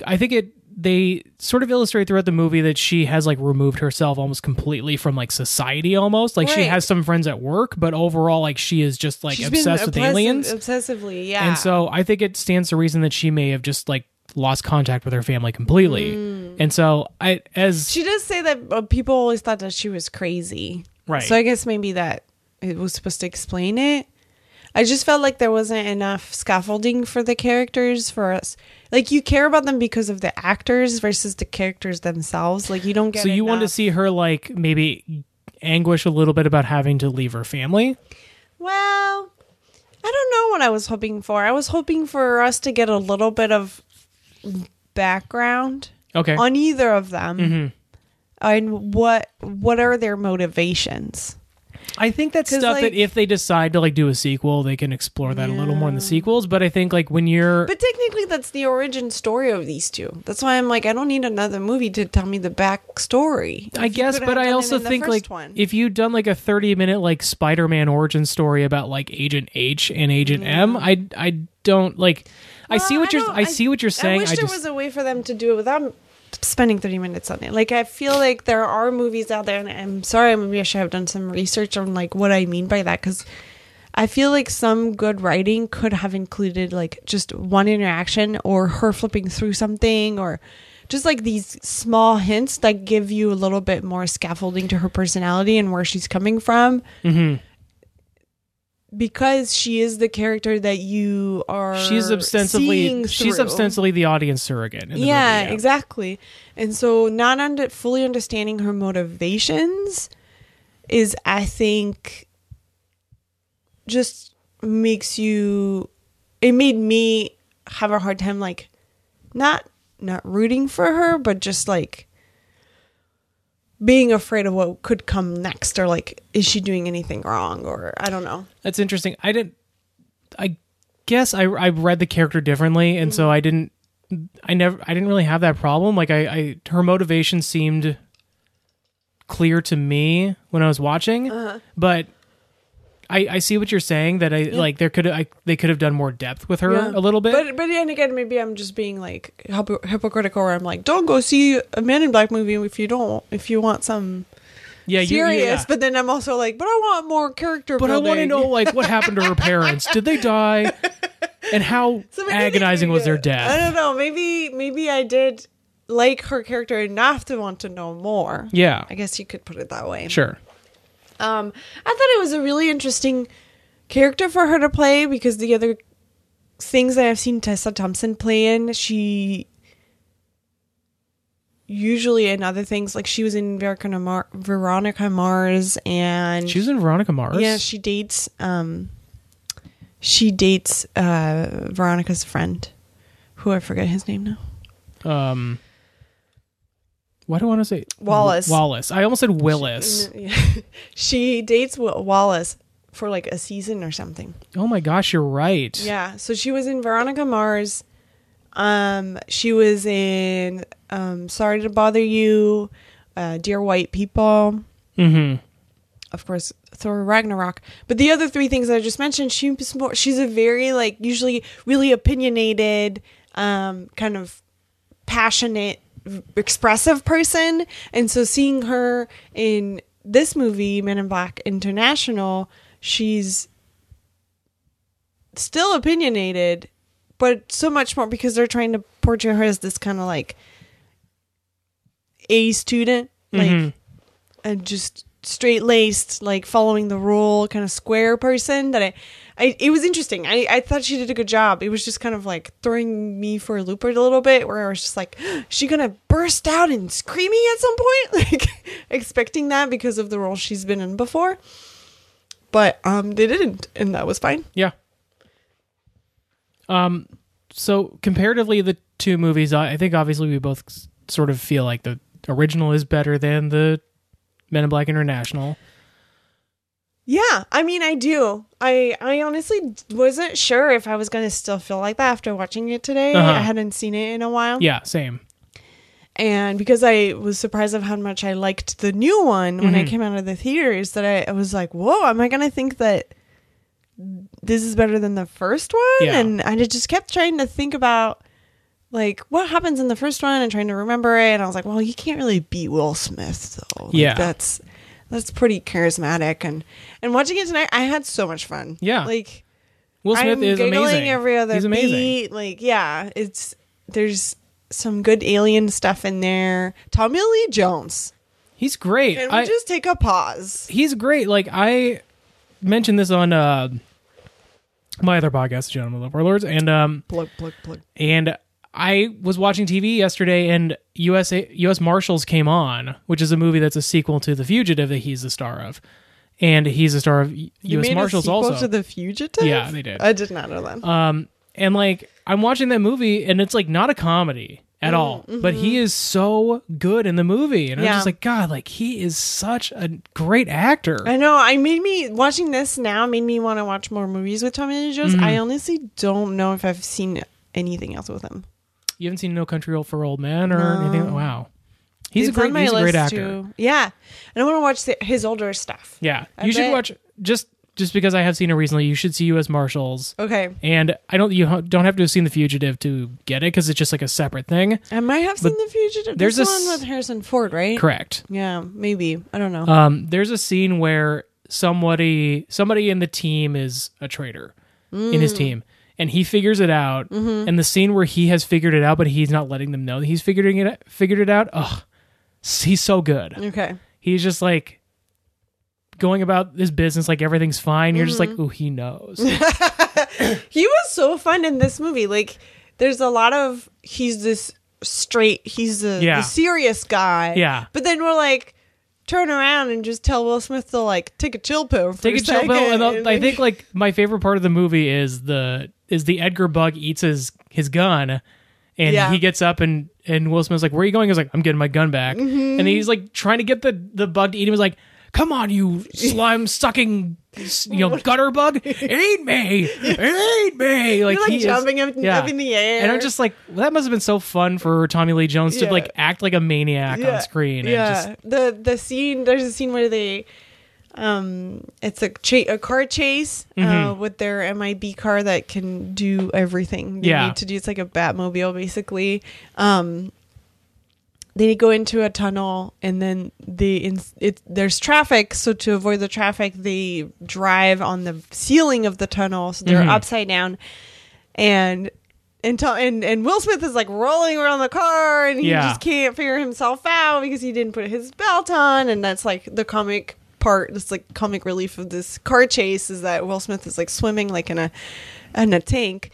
I think it they sort of illustrate throughout the movie that she has like removed herself almost completely from like society almost like she Right. has some friends at work but overall like she is just like She's been obsessed with obsessive- aliens obsessively. Yeah, and so I think it stands to reason that she may have just like lost contact with her family completely and so I as Mm. she does say that uh, people always thought that she was crazy. right So I guess maybe that it was supposed to explain it. I just felt like there wasn't enough scaffolding for the characters for us. Like you care about them because of the actors versus the characters themselves. Like you don't get. so you want to see her like maybe anguish a little bit about having to leave her family Well, I don't know what I was hoping for. I was hoping for us to get a little bit of background okay on either of them hmm and what what are their motivations. I think that's stuff like- that if they decide to like do a sequel, they can explore that a little more in the sequels. But I think like when you're But technically, that's the origin story of these two. That's why I'm like, I don't need another movie to tell me the backstory. I guess, but I also think like one. if you'd done like a thirty minute like Spider Man origin story about like Agent H and Agent M, I I don't like. I see Well, what you're don't- I, see what you're saying. I wish I there just was a way for them to do it without spending 30 minutes on it. Like I feel like there are movies out there, and I'm sorry, maybe I should have done some research on like what I mean by that because. I feel like some good writing could have included like just one interaction or her flipping through something or just like these small hints that give you a little bit more scaffolding to her personality and where she's coming from hmm because she is the character that you are She's ostensibly she's ostensibly the audience surrogate. Yeah, movie, exactly. And so not under fully understanding her motivations is I think just makes you it made me have a hard time like not not rooting for her but just like being afraid of what could come next or like is she doing anything wrong or I don't know. That's interesting. I didn't. I guess I I read the character differently, and so I didn't. I never. I didn't really have that problem. Like I, I her motivation seemed clear to me when I was watching, Uh-huh. but. I, I see what you're saying that I like there could I, they could have done more depth with her Yeah. a little bit. But but and again, maybe I'm just being like hypo- hypocritical, where I'm like, don't go see a Man in Black movie if you don't if you want some yeah, you, serious. yeah. But then I'm also like, but I want more character. But I want to know like what happened to her parents. Did they die? And how So agonizing was their death? I don't know. Maybe maybe I did like her character enough to want to know more. Yeah, I guess you could put it that way. sure. Um, I thought it was a really interesting character for her to play because the other things that I've seen Tessa Thompson play in, she usually in other things like she was in Veronica, Mar- Veronica Mars and She was in Veronica Mars. yeah, she dates um she dates uh Veronica's friend, who I forget his name now. um why do I want to say Wallace. Wallace. I almost said Willis. Yeah. she dates Wa- Wallace for like a season or something. Oh my gosh, you're right. Yeah, so she was in Veronica Mars. Um, she was in um, Sorry to Bother You, uh, Dear White People, Mm-hmm. of course, Thor Ragnarok. But the other three things that I just mentioned, she was more, she's a very like usually really opinionated, um, kind of passionate, expressive person, and so seeing her in this movie, Men in Black International, she's still opinionated, but so much more because they're trying to portray her as this kind of like A student, like Mhm. and just straight laced, like following the rule, kind of square person. That I, I, it was interesting. I, I thought she did a good job. It was just kind of like throwing me for a loop a little bit, where I was just like, she gonna burst out and screaming at some point, like expecting that because of the role she's been in before. But um, they didn't, and that was fine. Yeah. Um. So comparatively, the two movies, I think obviously we both sort of feel like the original is better than the Men in Black International. Yeah, I mean, I do. I I honestly wasn't sure if I was gonna still feel like that after watching it today. Uh-huh. I hadn't seen it in a while. Yeah, same. and because I was surprised of how much I liked the new one when I Mhm. came out of the theaters, that I, I was like, "Whoa, am I gonna think that this is better than the first one?" Yeah. And I just kept trying to think about like what happens in the first one and trying to remember it. And I was like, "Well, you can't really beat Will Smith, though. Like, Yeah. that's that's pretty charismatic." And and watching it tonight, I had so much fun. Yeah. like Will Smith I'm is amazing. every other He's amazing. beat. Like, yeah, it's there's some good alien stuff in there. Tommy Lee Jones. He's great. Can we I, just take a pause? he's great. Like I mentioned this on uh my other podcast, Gentlemen of Warlords, and um Plug, plug, plug. and I was watching TV yesterday, and U.S. U.S. Marshals came on, which is a movie that's a sequel to The Fugitive that he's the star of, and he's the star of U.S. Marshals a sequel also. to The Fugitive? Yeah, they did. I did not know that. um, and like I'm watching that movie, and it's like not a comedy at all, but he is so good in the movie, and I'm Mm, mm-hmm. Yeah. just like, God, like he is such a great actor. I know. I made me watching this now made me want to watch more movies with Tommy Lee Jones. Mm-hmm. I honestly don't know if I've seen anything else with him. You haven't seen No Country for Old Men or anything? Wow, he's a great, he's a great actor. too. Yeah, and I want to watch the, his older stuff. Yeah, I you should watch just just because I have seen it recently. You should see U.S. Marshals, Okay, and I don't you don't have to have seen The Fugitive to get it because it's just like a separate thing. I might have seen The Fugitive. there's a one with Harrison Ford, right? Correct. Yeah, maybe. I don't know. Um, there's a scene where somebody somebody in the team is a traitor in Mm. his team. And he figures it out. Mm-hmm. And the scene where he has figured it out, but he's not letting them know that he's figuring it figured it out. Oh, he's so good. Okay. He's just like going about his business like everything's fine. You're just like, oh, he knows. He was so fun in this movie. Like, there's a lot of he's this straight, he's the, Yeah. the serious guy. Yeah. But then we're like, turn around and just tell Will Smith to like take a chill pill. For Take a chill pill. second. And I think like my favorite part of the movie is the is the Edgar Bug eats his his gun. And Yeah. he gets up and and Will Smith's like, "Where are you going?" He's like, "I'm getting my gun back." Mm-hmm. And he's like trying to get the the bug to eat him. He's like, "Come on, you slime sucking, you know, gutter bug, eat me, eat me!" Like, You're, like he is- jumping up, yeah. up in the air. And I'm just like, well, that must have been so fun for Tommy Lee Jones to like act like a maniac on screen. And Yeah, just, the the scene. There's a scene where they, um, it's a cha- a car chase uh, Mm-hmm. with their MIB car that can do everything they Yeah. need to do. It's like a Batmobile, basically. Um, they go into a tunnel and then they in, it there's traffic so to avoid the traffic they drive on the ceiling of the tunnel so they're Mhm. upside down and and, to, and and Will Smith is like rolling around the car and he Yeah. just can't figure himself out because he didn't put his belt on and that's like the comic part this like comic relief of this car chase is that Will Smith is like swimming like in a in a tank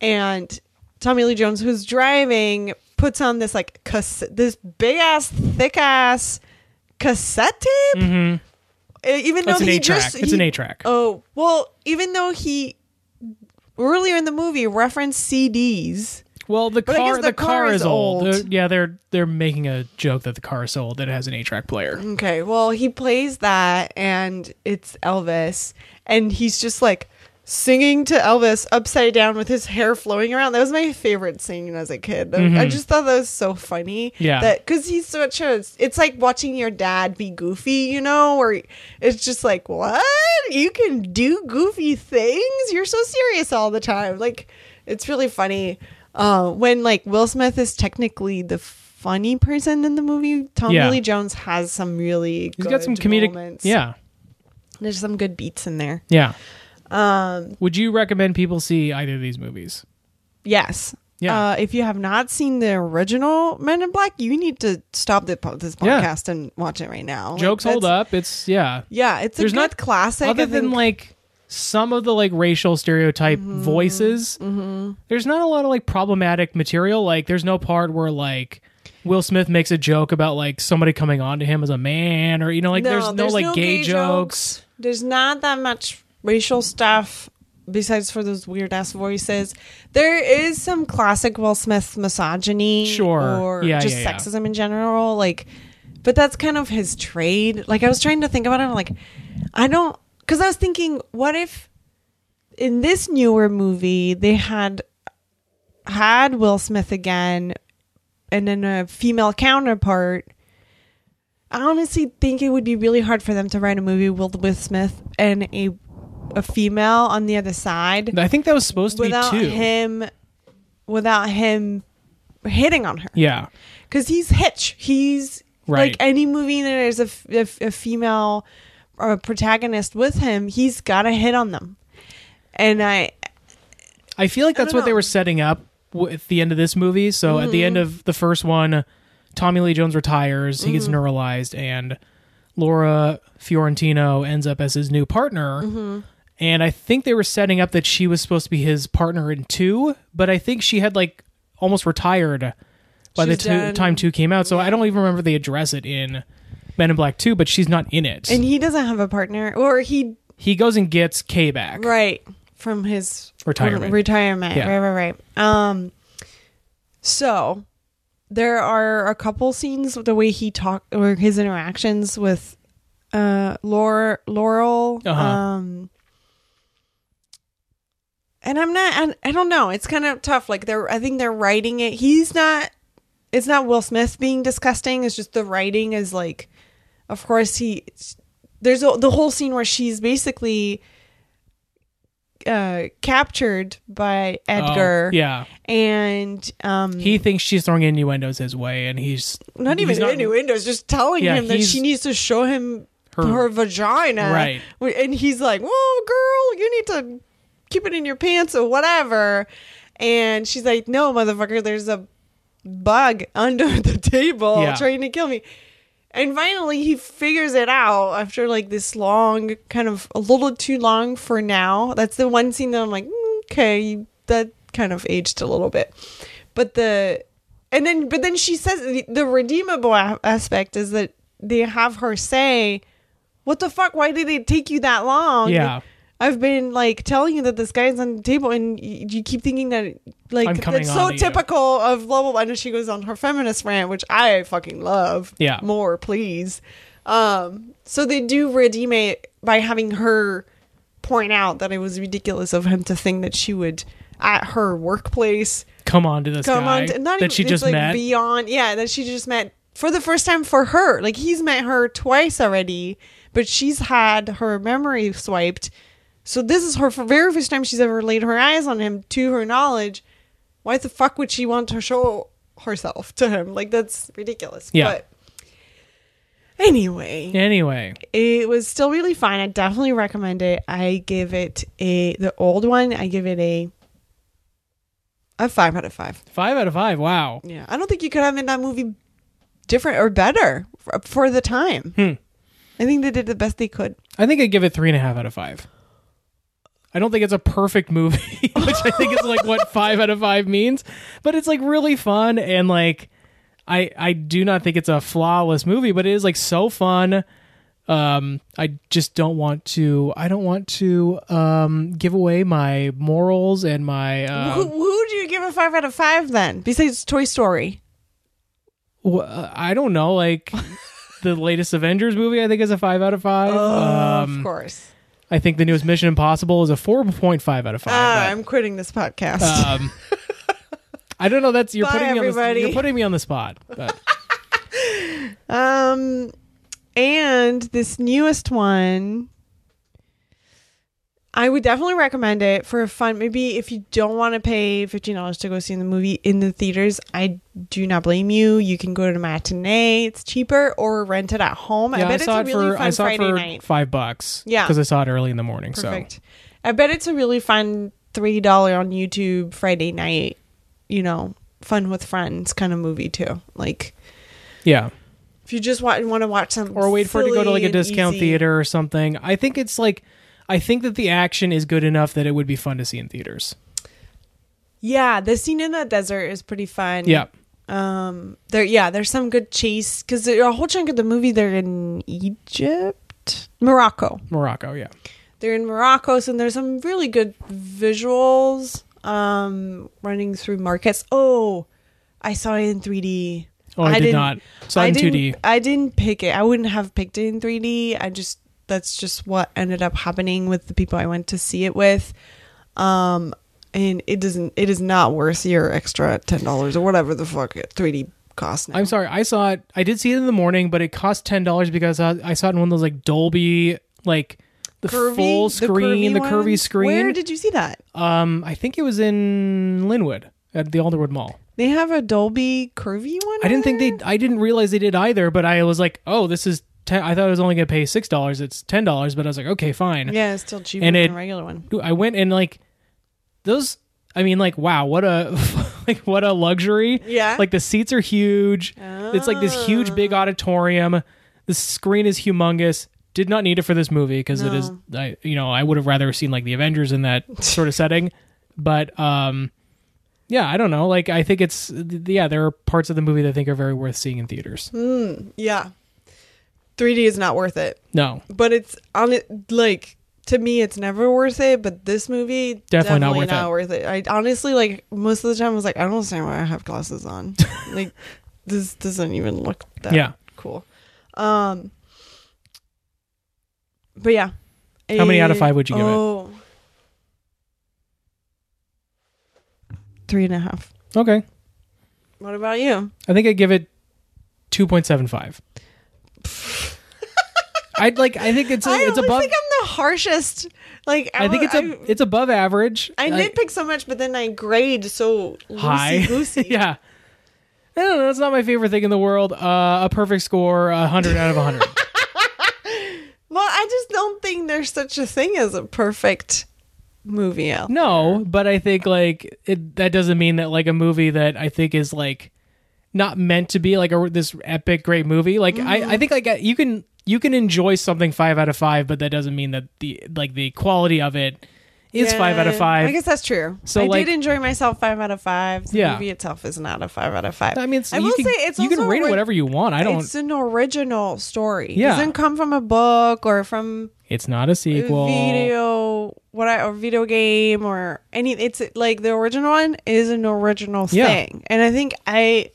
and Tommy Lee Jones who's driving puts on this like cassette this big ass thick ass cassette tape Mhm. Uh, even though an he eight track. just It's he- an eight track. Oh well, even though he earlier in the movie referenced CDs. Well, the But car the, the car, car is old. old. They're- yeah, they're they're making a joke that the car is old that it has an eight track player. Okay, well he plays that and it's Elvis, and he's just like singing to Elvis upside down with his hair flowing around. That was my favorite scene as a kid. I Mhm. just thought that was so funny. Yeah. that because he's such a. It's like watching your dad be goofy, you know, or it's just like, what you can do goofy things. You're so serious all the time. Like it's really funny. Uh, when like Will Smith is technically the funny person in the movie, Tommy Yeah. Lee Jones has some really. He's got some comedic. moments. Yeah, There's some good beats in there. yeah. Um, Would you recommend people see either of these movies? yes. Yeah. Uh, if you have not seen the original Men in Black, you need to stop the, this Yeah. podcast and watch it right now. Like, Jokes hold up. It's yeah. Yeah, it's a There's good not- classic. Other than like some of the like racial stereotype Mm-hmm. voices, there's not a lot of like problematic material. Like there's no part where like. Will Smith makes a joke about like somebody coming on to him as a man, or you know, like there's no like gay, jokes. There's not that much racial stuff besides for those weird ass voices. There is some classic Will Smith misogyny, Sure. or Yeah, just yeah, yeah. sexism in general. Like, but that's kind of his trade. Like, I was trying to think about it. I'm like, I don't, because I was thinking, what if in this newer movie they had had Will Smith again, and then a female counterpart. I honestly think it would be really hard for them to write a movie with Will Smith and a a female on the other side I think that was supposed to without be two. him without him hitting on her Yeah, because he's Hitch. He's Right. like any movie that there's a, f- a f- a female or a protagonist with him, he's got to hit on them. And I, I feel like that's what they were setting up w- at the end of this movie. So at the end Mm-hmm. of the first one, Tommy Lee Jones retires, he gets Mm-hmm. neuralized, and Laura Fiorentino ends up as his new partner. Mm-hmm. And I think they were setting up that she was supposed to be his partner in two, but I think she had like almost retired by the She's two, done- time two came out. So I don't even remember they address it in Men in Black 2, but she's not in it. and he doesn't have a partner, or he he goes and gets Kay back. right from his Retirement. retirement Yeah. right right right um so there are a couple scenes with the way he talk or his interactions with uh laura laurel Uh-huh. um and i'm not I, I don't know it's kind of tough like they're i think they're writing it he's not it's not will smith being disgusting it's just the writing is like of course he there's a, the whole scene where she's basically uh captured by Oh, edgar yeah. and um He thinks she's throwing innuendos his way, and he's not even he's not- innuendos just telling Yeah, him that she needs to show him Her, her vagina. Right. And he's like, "Whoa, girl, you need to keep it in your pants or whatever." And she's like, "No, motherfucker, there's a bug under the table Yeah. trying to kill me." And finally, he figures it out after like this long, kind of a little too long for now. That's the one scene that I'm like, "Mm, okay, that kind of aged a little bit. But the, and then, but then she says the, the redeemable a- aspect is that they have her say, "What the fuck? Why did it take you that long?" Yeah. I've been like telling you that this guy's on the table, and y- you keep thinking that like coming that's on so to you. typical of blah blah blah. And then she goes on her feminist rant, which I fucking love. Yeah. more please. Um, so they do redeem it by having her point out that it was ridiculous of him to think that she would at her workplace come on to this come guy on to, not that even, she it's just like met. beyond yeah that she just met for the first time for her like he's met her twice already but she's had her memory swiped so this is her very first time she's ever laid her eyes on him to her knowledge why the fuck would she want to show herself to him like that's ridiculous Yeah. but anyway anyway, it was still really fun. I definitely recommend it. I give it a the old one. I give it a a five out of five. five out of five. Wow. Yeah, I don't think you could have made that movie different or better for, for the time. Hmm. I think they did the best they could. I think I give it three and a half out of five. I don't think it's a perfect movie, which I think is like what five out of five means, but it's like really fun and like I I do not think it's a flawless movie, but it is like so fun. Um, I just don't want to. I don't want to um give away my morals and my. who, Uh, who do you give a five out of five then? Besides Toy Story. wh- I don't know, like the latest Avengers movie. I think is a five out of five. um, of course. I think the newest Mission Impossible is a four point five out of five. Ah, but- I'm quitting this podcast. Um, I don't know. That's you're Bye, putting me on the, everybody. you're putting me on the spot. But Um, and this newest one, I would definitely recommend it for a fun. Maybe if you don't want to pay fifteen dollars to go see the movie in the theaters, I do not blame you. You can go to matinee; it's cheaper, or rent it at home. I yeah, I, bet it's saw a it really for fun I saw Friday it for night. five bucks. Yeah. because I saw it early in the morning. Perfect. I bet it's a really fun three dollar on YouTube Friday night. You know, fun with friends kind of movie too. Like yeah, if you just want want to watch some, or wait for it to go to like a discount easy- theater or something. I think it's like I think that the action is good enough that it would be fun to see in theaters. Yeah, the scene in the desert is pretty fun. Yeah, Um. There. Yeah. There's some good chase because a whole chunk of the movie they're in Egypt, Morocco. Morocco. Yeah, They're in Morocco, so there's some really good visuals. Um, running through markets. Oh, I saw it in 3D. oh, I, did didn't- not. Saw it I in two didn't. D. I didn't pick it. I wouldn't have picked it in 3D. I just that's just what ended up happening with the people I went to see it with. Um, and it doesn't. It is not worth your extra ten dollars or whatever the fuck it 3D costs now. I'm sorry. I saw it. I did see it in the morning, but it cost ten dollars because I, I saw it in one of those like Dolby like the Curvy- full screen, the curvy, ones? screen. Where did you see that? Um, I think it was in Lynnwood at the Alderwood Mall. They have a Dolby curvy one. I didn't think they. I didn't realize they did either. But I was like, oh, this is. Ten, I thought I was only gonna pay six dollars. It's ten dollars. But I was like, okay, fine. Yeah, it's still cheaper And than it- a regular one. I went and like those. I mean, like, wow, what a like what a luxury. Yeah. Like the seats are huge. It's like this huge big auditorium. The screen is humongous. Did not need it for this movie because it is. I you know I would have rather seen like the Avengers in that sort of setting. But um, yeah, I don't know. Like I think it's yeah. There are parts of the movie that I think are very worth seeing in theaters. Yeah, 3D is not worth it. No, but it's on it like to me it's never worth it but this movie Definitely not worth it. worth it i honestly like most of the time I was like i don't understand why i have glasses on like this doesn't even look that Yeah. cool um but yeah How many out of Eh, five would you give it? Three and a half. okay. what about you I think I give it two point seven five. I'd like. I think it's i it's above. think i'm the harshest like I think it's a it's above average. I Like, nitpick so much, but then I grade so high. loosey-goosey. yeah. I don't know. It's not my favorite thing in the world. Uh, a perfect score, a hundred out of a hundred. think there's such a thing as a perfect movie. Al. No, but I think like it, that doesn't mean that like a movie that I think is like not meant to be like a this epic great movie. Like I, I think like you can you can enjoy something five out of five, but that doesn't mean that the like the quality of it is five out of five. I guess that's true. So, I like- did enjoy myself five out of five. The Yeah. movie itself is not a five out of five. I mean, it's, I you will can, say it's you can rate it whatever you want. I don't. It's an original story. Yeah. It doesn't come from a book or from It's not a sequel. video what I or video game or any it's like the original one is an original Yeah. thing. And I think I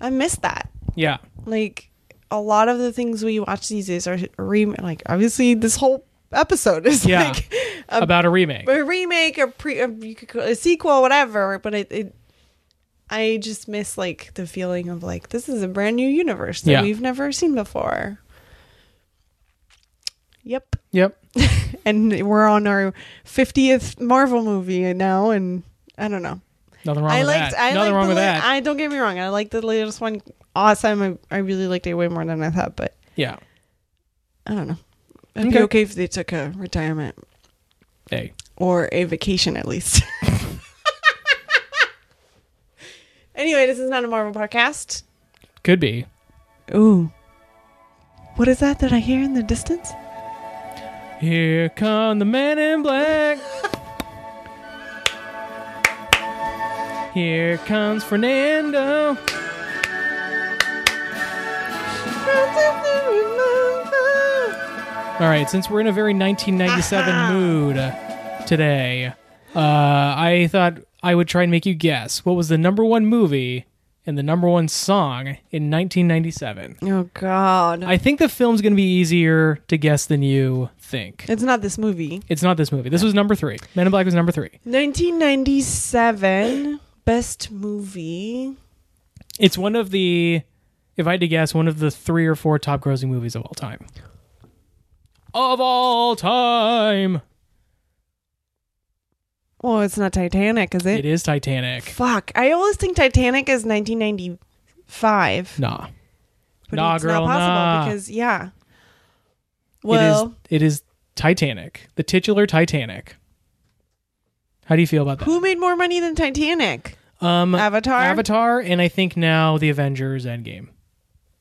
I miss that. Yeah, Like a lot of the things we watch these days are re like obviously this whole episode is Yeah. like a, about a remake. a remake a pre a, you could call it a sequel whatever but it, it I just miss like the feeling of like this is a brand new universe that Yeah. we've never seen before. Yep. Yep. and we're on our 50th Marvel movie now, and I don't know. Nothing wrong I with liked. that. I Nothing liked wrong with la- that. I don't get me wrong. I like the latest one. Awesome. I, I really liked it way more than I thought, but yeah. I don't know. I'd be Okay. okay if they took a retirement Hey. or a vacation at least. anyway, this is not a Marvel podcast. Could be. Ooh. What is that that I hear in the distance? Here come the men in black. Here comes Fernando. All right, since we're in a very 1997 mood today, uh, I thought I would try and make you guess what was the number one movie and the number one song in 1997. Oh God! I think the film's going to be easier to guess than you think. it's not this movie. It's not this movie. This was number three. Men in Black was number three. 1997 best movie. It's one of the, if I had to guess, one of the three or four top grossing movies of all time. Of all time. Well, it's not Titanic, is it? It is Titanic. Fuck! I always think Titanic is 1995, Nah. but Nah, it's girl, not possible nah. because yeah. Well, is it is Titanic. The titular Titanic. How do you feel about that? who made more money than Titanic? Um Avatar. Avatar and I think now the Avengers Endgame.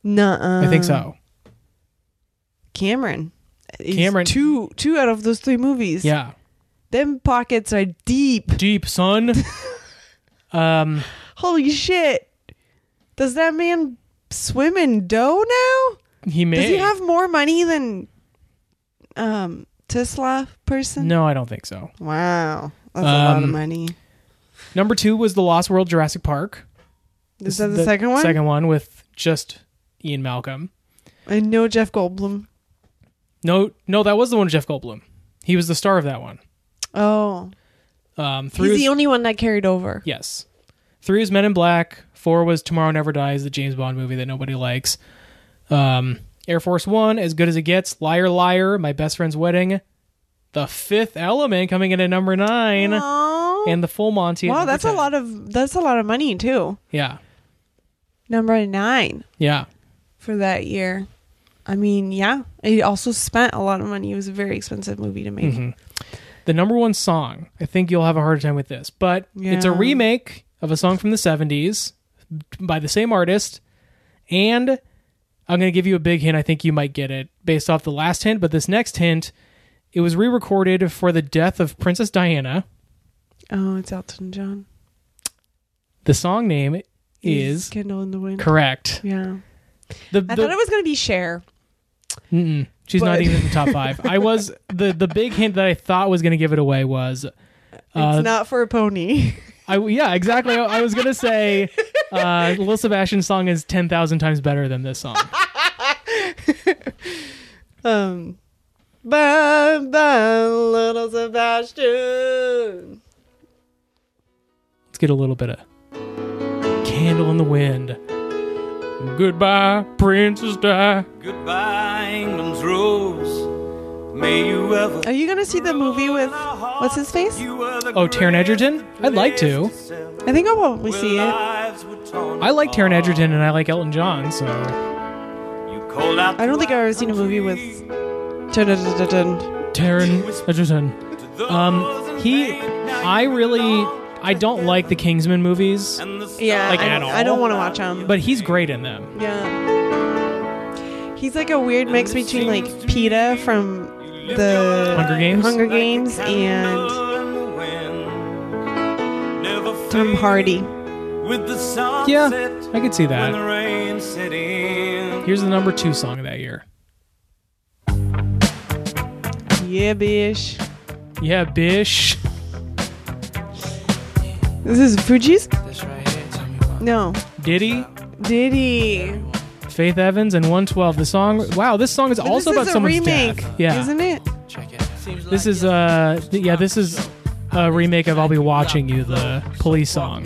Nuh-uh. I think so. Cameron. is Cameron- Two two out of those three movies. Yeah. Them pockets are deep. Deep son. um Holy shit! Does that man swim in dough now? he may Does he have more money than um Tesla person? No, I don't think so. Wow. That's a lot of Um, money. Number two was The Lost World Jurassic Park. Is that the, second one? Second one with just Ian Malcolm. I know Jeff Goldblum. No, no, that was the one Jeff Goldblum. He was the star of that one. Oh. Um, three He's was, the only one that carried over. yes, three was Men in Black. Four was Tomorrow Never Dies, the James Bond movie that nobody likes. Um, Air Force One, as good as it gets. Liar, liar, My Best Friend's Wedding. The Fifth Element coming in at number nine, Oh. and the Full Monty. wow, that's a lot of that's a lot of money too. Yeah, Number nine yeah. For that year. I mean, yeah. he also spent a lot of money. It was a very expensive movie to make. Mhm. The number one song, I think you'll have a harder time with this, but it's a remake of a song from the 70s by the same artist. And I'm going to give you a big hint. I think you might get it based off the last hint, but this next hint, it was re recorded for the death of Princess Diana. Oh, it's Elton John. The song name is Candle in the Wind. correct. Yeah. The, I the- thought it was going to be Cher. mm-mm, she's not even in the top five. I was the the big hint that I thought was going to give it away was uh, It's not for a pony. I yeah, exactly. I, I was gonna say, uh, Lil Sebastian's song is ten thousand times better than this song. um, bye bye, little Sebastian. Let's get a little bit of "Candle in the Wind." Goodbye, Princess Di. Goodbye, England's rose. May you ever. Are you going to see the movie with what's his face? Oh, Taron Egerton. I'd like to. I think I'll probably see it. I like Taron Egerton and I like Elton John. So I don't think I've ever seen a movie with Dun-dun-dun-dun-dun. Taron Egerton. Um, he, I really, I don't like the Kingsman movies, Yeah, Like, I, at don't- I don't all? want to watch them. but he's great in them. Yeah. He's like a weird mix between like Peeta from the Hunger Games? Hunger Games and Tom Hardy. With the sun Yeah, I could see when the that. rain set in. Here's the number two song of that year. Yeah, bish. Yeah, Bish. This is Fugees? No. Diddy, Diddy. Faith Evans, and 112. The song. Wow, this song is But also this about is a someone's remake, death. Yeah, isn't it? this is uh, th- yeah, this is a remake of "I'll Be Watching You," the Police song.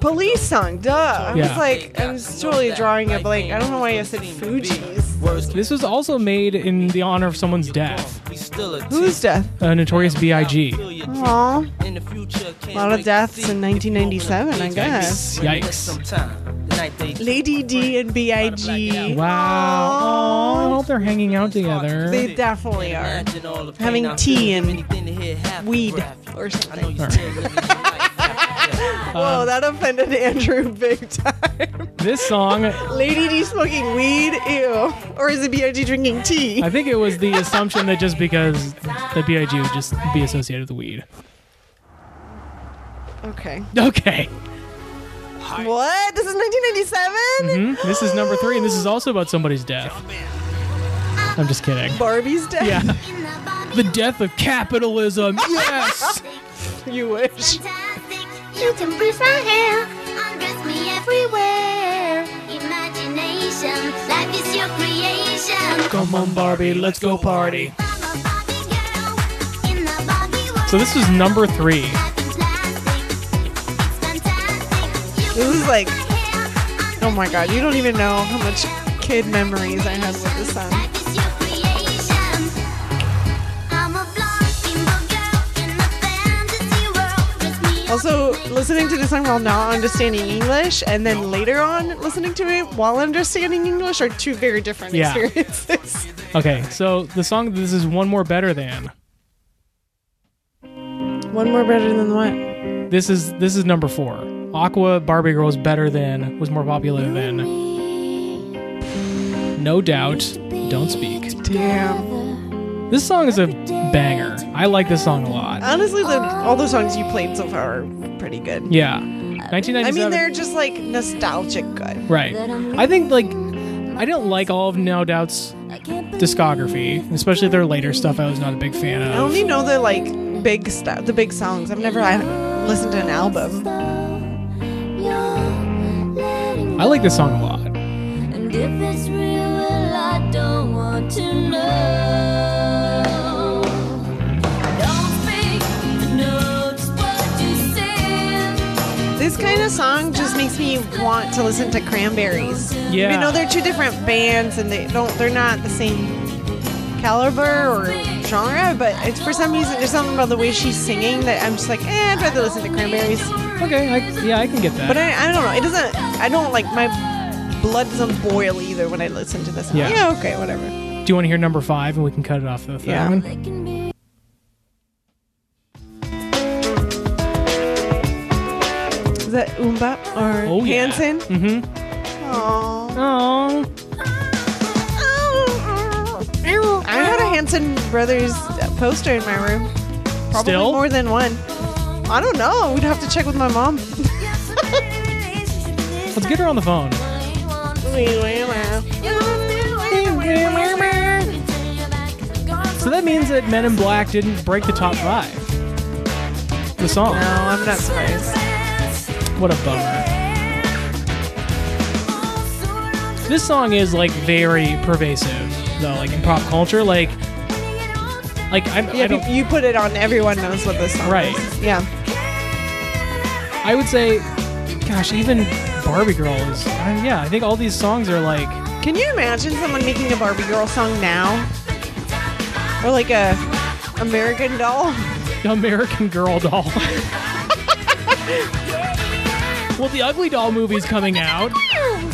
Police song, duh. I was Yeah. like, I was totally drawing a blank. I don't know why I said Fugees. This was also made in the honor of someone's death. Whose death? Uh, Notorious B.I.G. Aw. A lot of deaths in 1997, I guess. Yikes! Lady D and B.I.G. Wow. Oh, I hope they're hanging out together. They definitely are. Having tea and weed or something. Whoa, that offended Andrew big time. This song, Lady D smoking weed? Ew. Or is it B.I.G. drinking tea? I think it was the assumption that just because the B.I.G. would just be associated with weed. Okay. Okay. What? This is 1997? hmm This is number three, and this is also about somebody's death. I'm just kidding. Barbie's death? Yeah. The death of capitalism. Yes. You wish. You can bruise my hair, undress me everywhere. Imagination, life is your creation. Come on, Barbie, let's go party. I'm a Barbie girl in the Barbie world. So this is number three. Life is plastic, it's fantastic. You This is like, my oh my god, you don't even know how much kid memories I had with this song. Also, listening to this song while not understanding English, and then later on listening to it while understanding English are two very different Yeah. experiences. Okay, so the song this is one more better than. One more better than what? This is this is number four. Aqua Barbie Girl was better than was more popular than. No doubt, don't speak. Damn. This song is a banger. I like this song a lot. Honestly, the, all the songs you played so far are pretty good. Yeah, 1997. I mean, they're just like nostalgic good. right. I think like I don't like all of No Doubt's discography, especially their later stuff. I was not a big fan of. I only know the like big stuff, the big songs. I've never I, listened to an album. I like this song a lot. This song just makes me want to listen to Cranberries. Yeah. I know they're two different bands and they don't they're not the same caliber or genre, but it's for some reason there's something about the way she's singing that I'm just like, eh, I'd rather listen to Cranberries. Okay, I, yeah, I can get that. But I, I don't know. It doesn't. I don't like my blood doesn't boil either when I listen to this. I'm Yeah. yeah. Okay. Whatever. Do you want to hear number five, and we can cut it off the third Yeah. one? That MMMBop or Oh yeah. Hanson? Mm-hmm. Aww. Oh. I had a Hanson Brothers poster in my room. Probably Still? more than one. I don't know. We'd have to check with my mom. Let's get her on the phone. So that means that Men in Black didn't break the top five. The song. No, I'm not surprised. What a bummer. This song is like very pervasive, though, like in pop culture. Like, like I'm, Yeah, I don't. if you put it on, everyone knows what this song is. Right. is. Yeah. I would say, gosh, even Barbie Girl is. Yeah, I think all these songs are like. Can you imagine someone making a Barbie girl song now? Or like a American doll? American Girl doll. well, the Ugly Doll movie's coming out.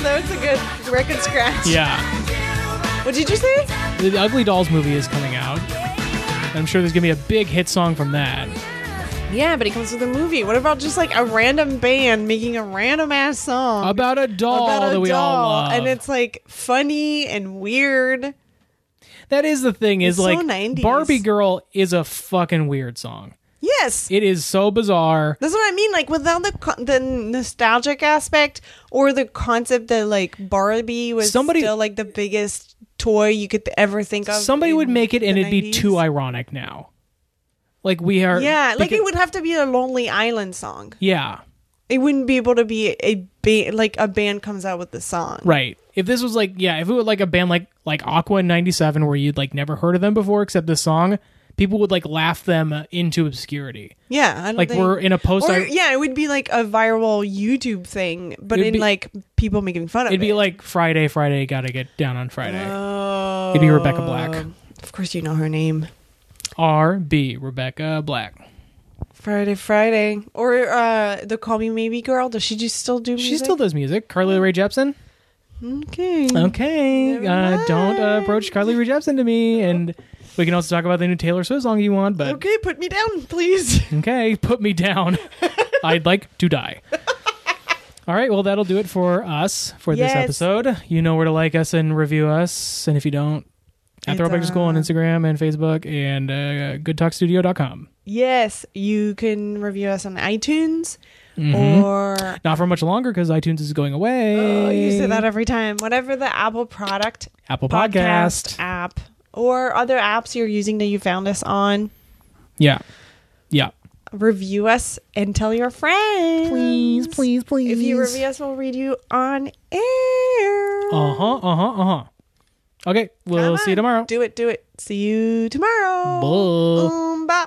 That was a good record scratch. Yeah, What did you say? the Ugly Dolls movie is coming out. I'm sure there's gonna be a big hit song from that. Yeah, but it comes with a movie. What about just like a random band making a random ass song About a doll about a that we all doll, love. and it's like funny and weird. that is the thing is It's so like 90s. Barbie Girl is a fucking weird song. Yes, It is so bizarre. That's what I mean. Like without the the nostalgic aspect or the concept that like Barbie was Somebody- still like the biggest toy you could ever think of. Somebody in would make it and the it'd be 90s. too ironic now. Like we are Yeah, like it would have to be a Lonely Island song. Yeah. It wouldn't be able to be a band like a band comes out with the song. Right. If this was like yeah, if it was like a band like like Aqua in '97 where you'd like never heard of them before except this song, people would like laugh them uh, into obscurity. Yeah, I don't Like think- we're in a post. Or, yeah, it would be like a viral YouTube thing, but in be- like people making fun of It'd it. Would be like Friday, Friday, gotta get down on Friday. oh, It'd be Rebecca Black. Of course, you know her name. R B Rebecca Black. Friday, Friday, or uh the Call Me Maybe girl. Does she just still do? Music? She still does music. Carly Rae Jepsen. Okay. Okay, uh, don't uh, approach Carly Rae Jepsen to me, and we can also talk about the new Taylor Swift song you want. But Okay, put me down, please. Okay, put me down. I'd like to die. All right, well, that'll do it for us for this episode. You know where to like us and review us. And if you don't, at It's, Throwback to School on uh, Instagram and Facebook and uh, goodtalkstudio.com. yes, you can review us on iTunes Mhm. or. Not for much longer because iTunes is going away. Oh, you say that every time. Whatever the Apple product Apple Podcast. app or other apps you're using that you found us on, Yeah. Yeah. review us and tell your friends. please, please. Please. If you review us, we'll read you on air. Uh huh, uh huh, uh huh. Okay, we'll Come see you tomorrow. Do it, do it. See you tomorrow. Bye. Bye.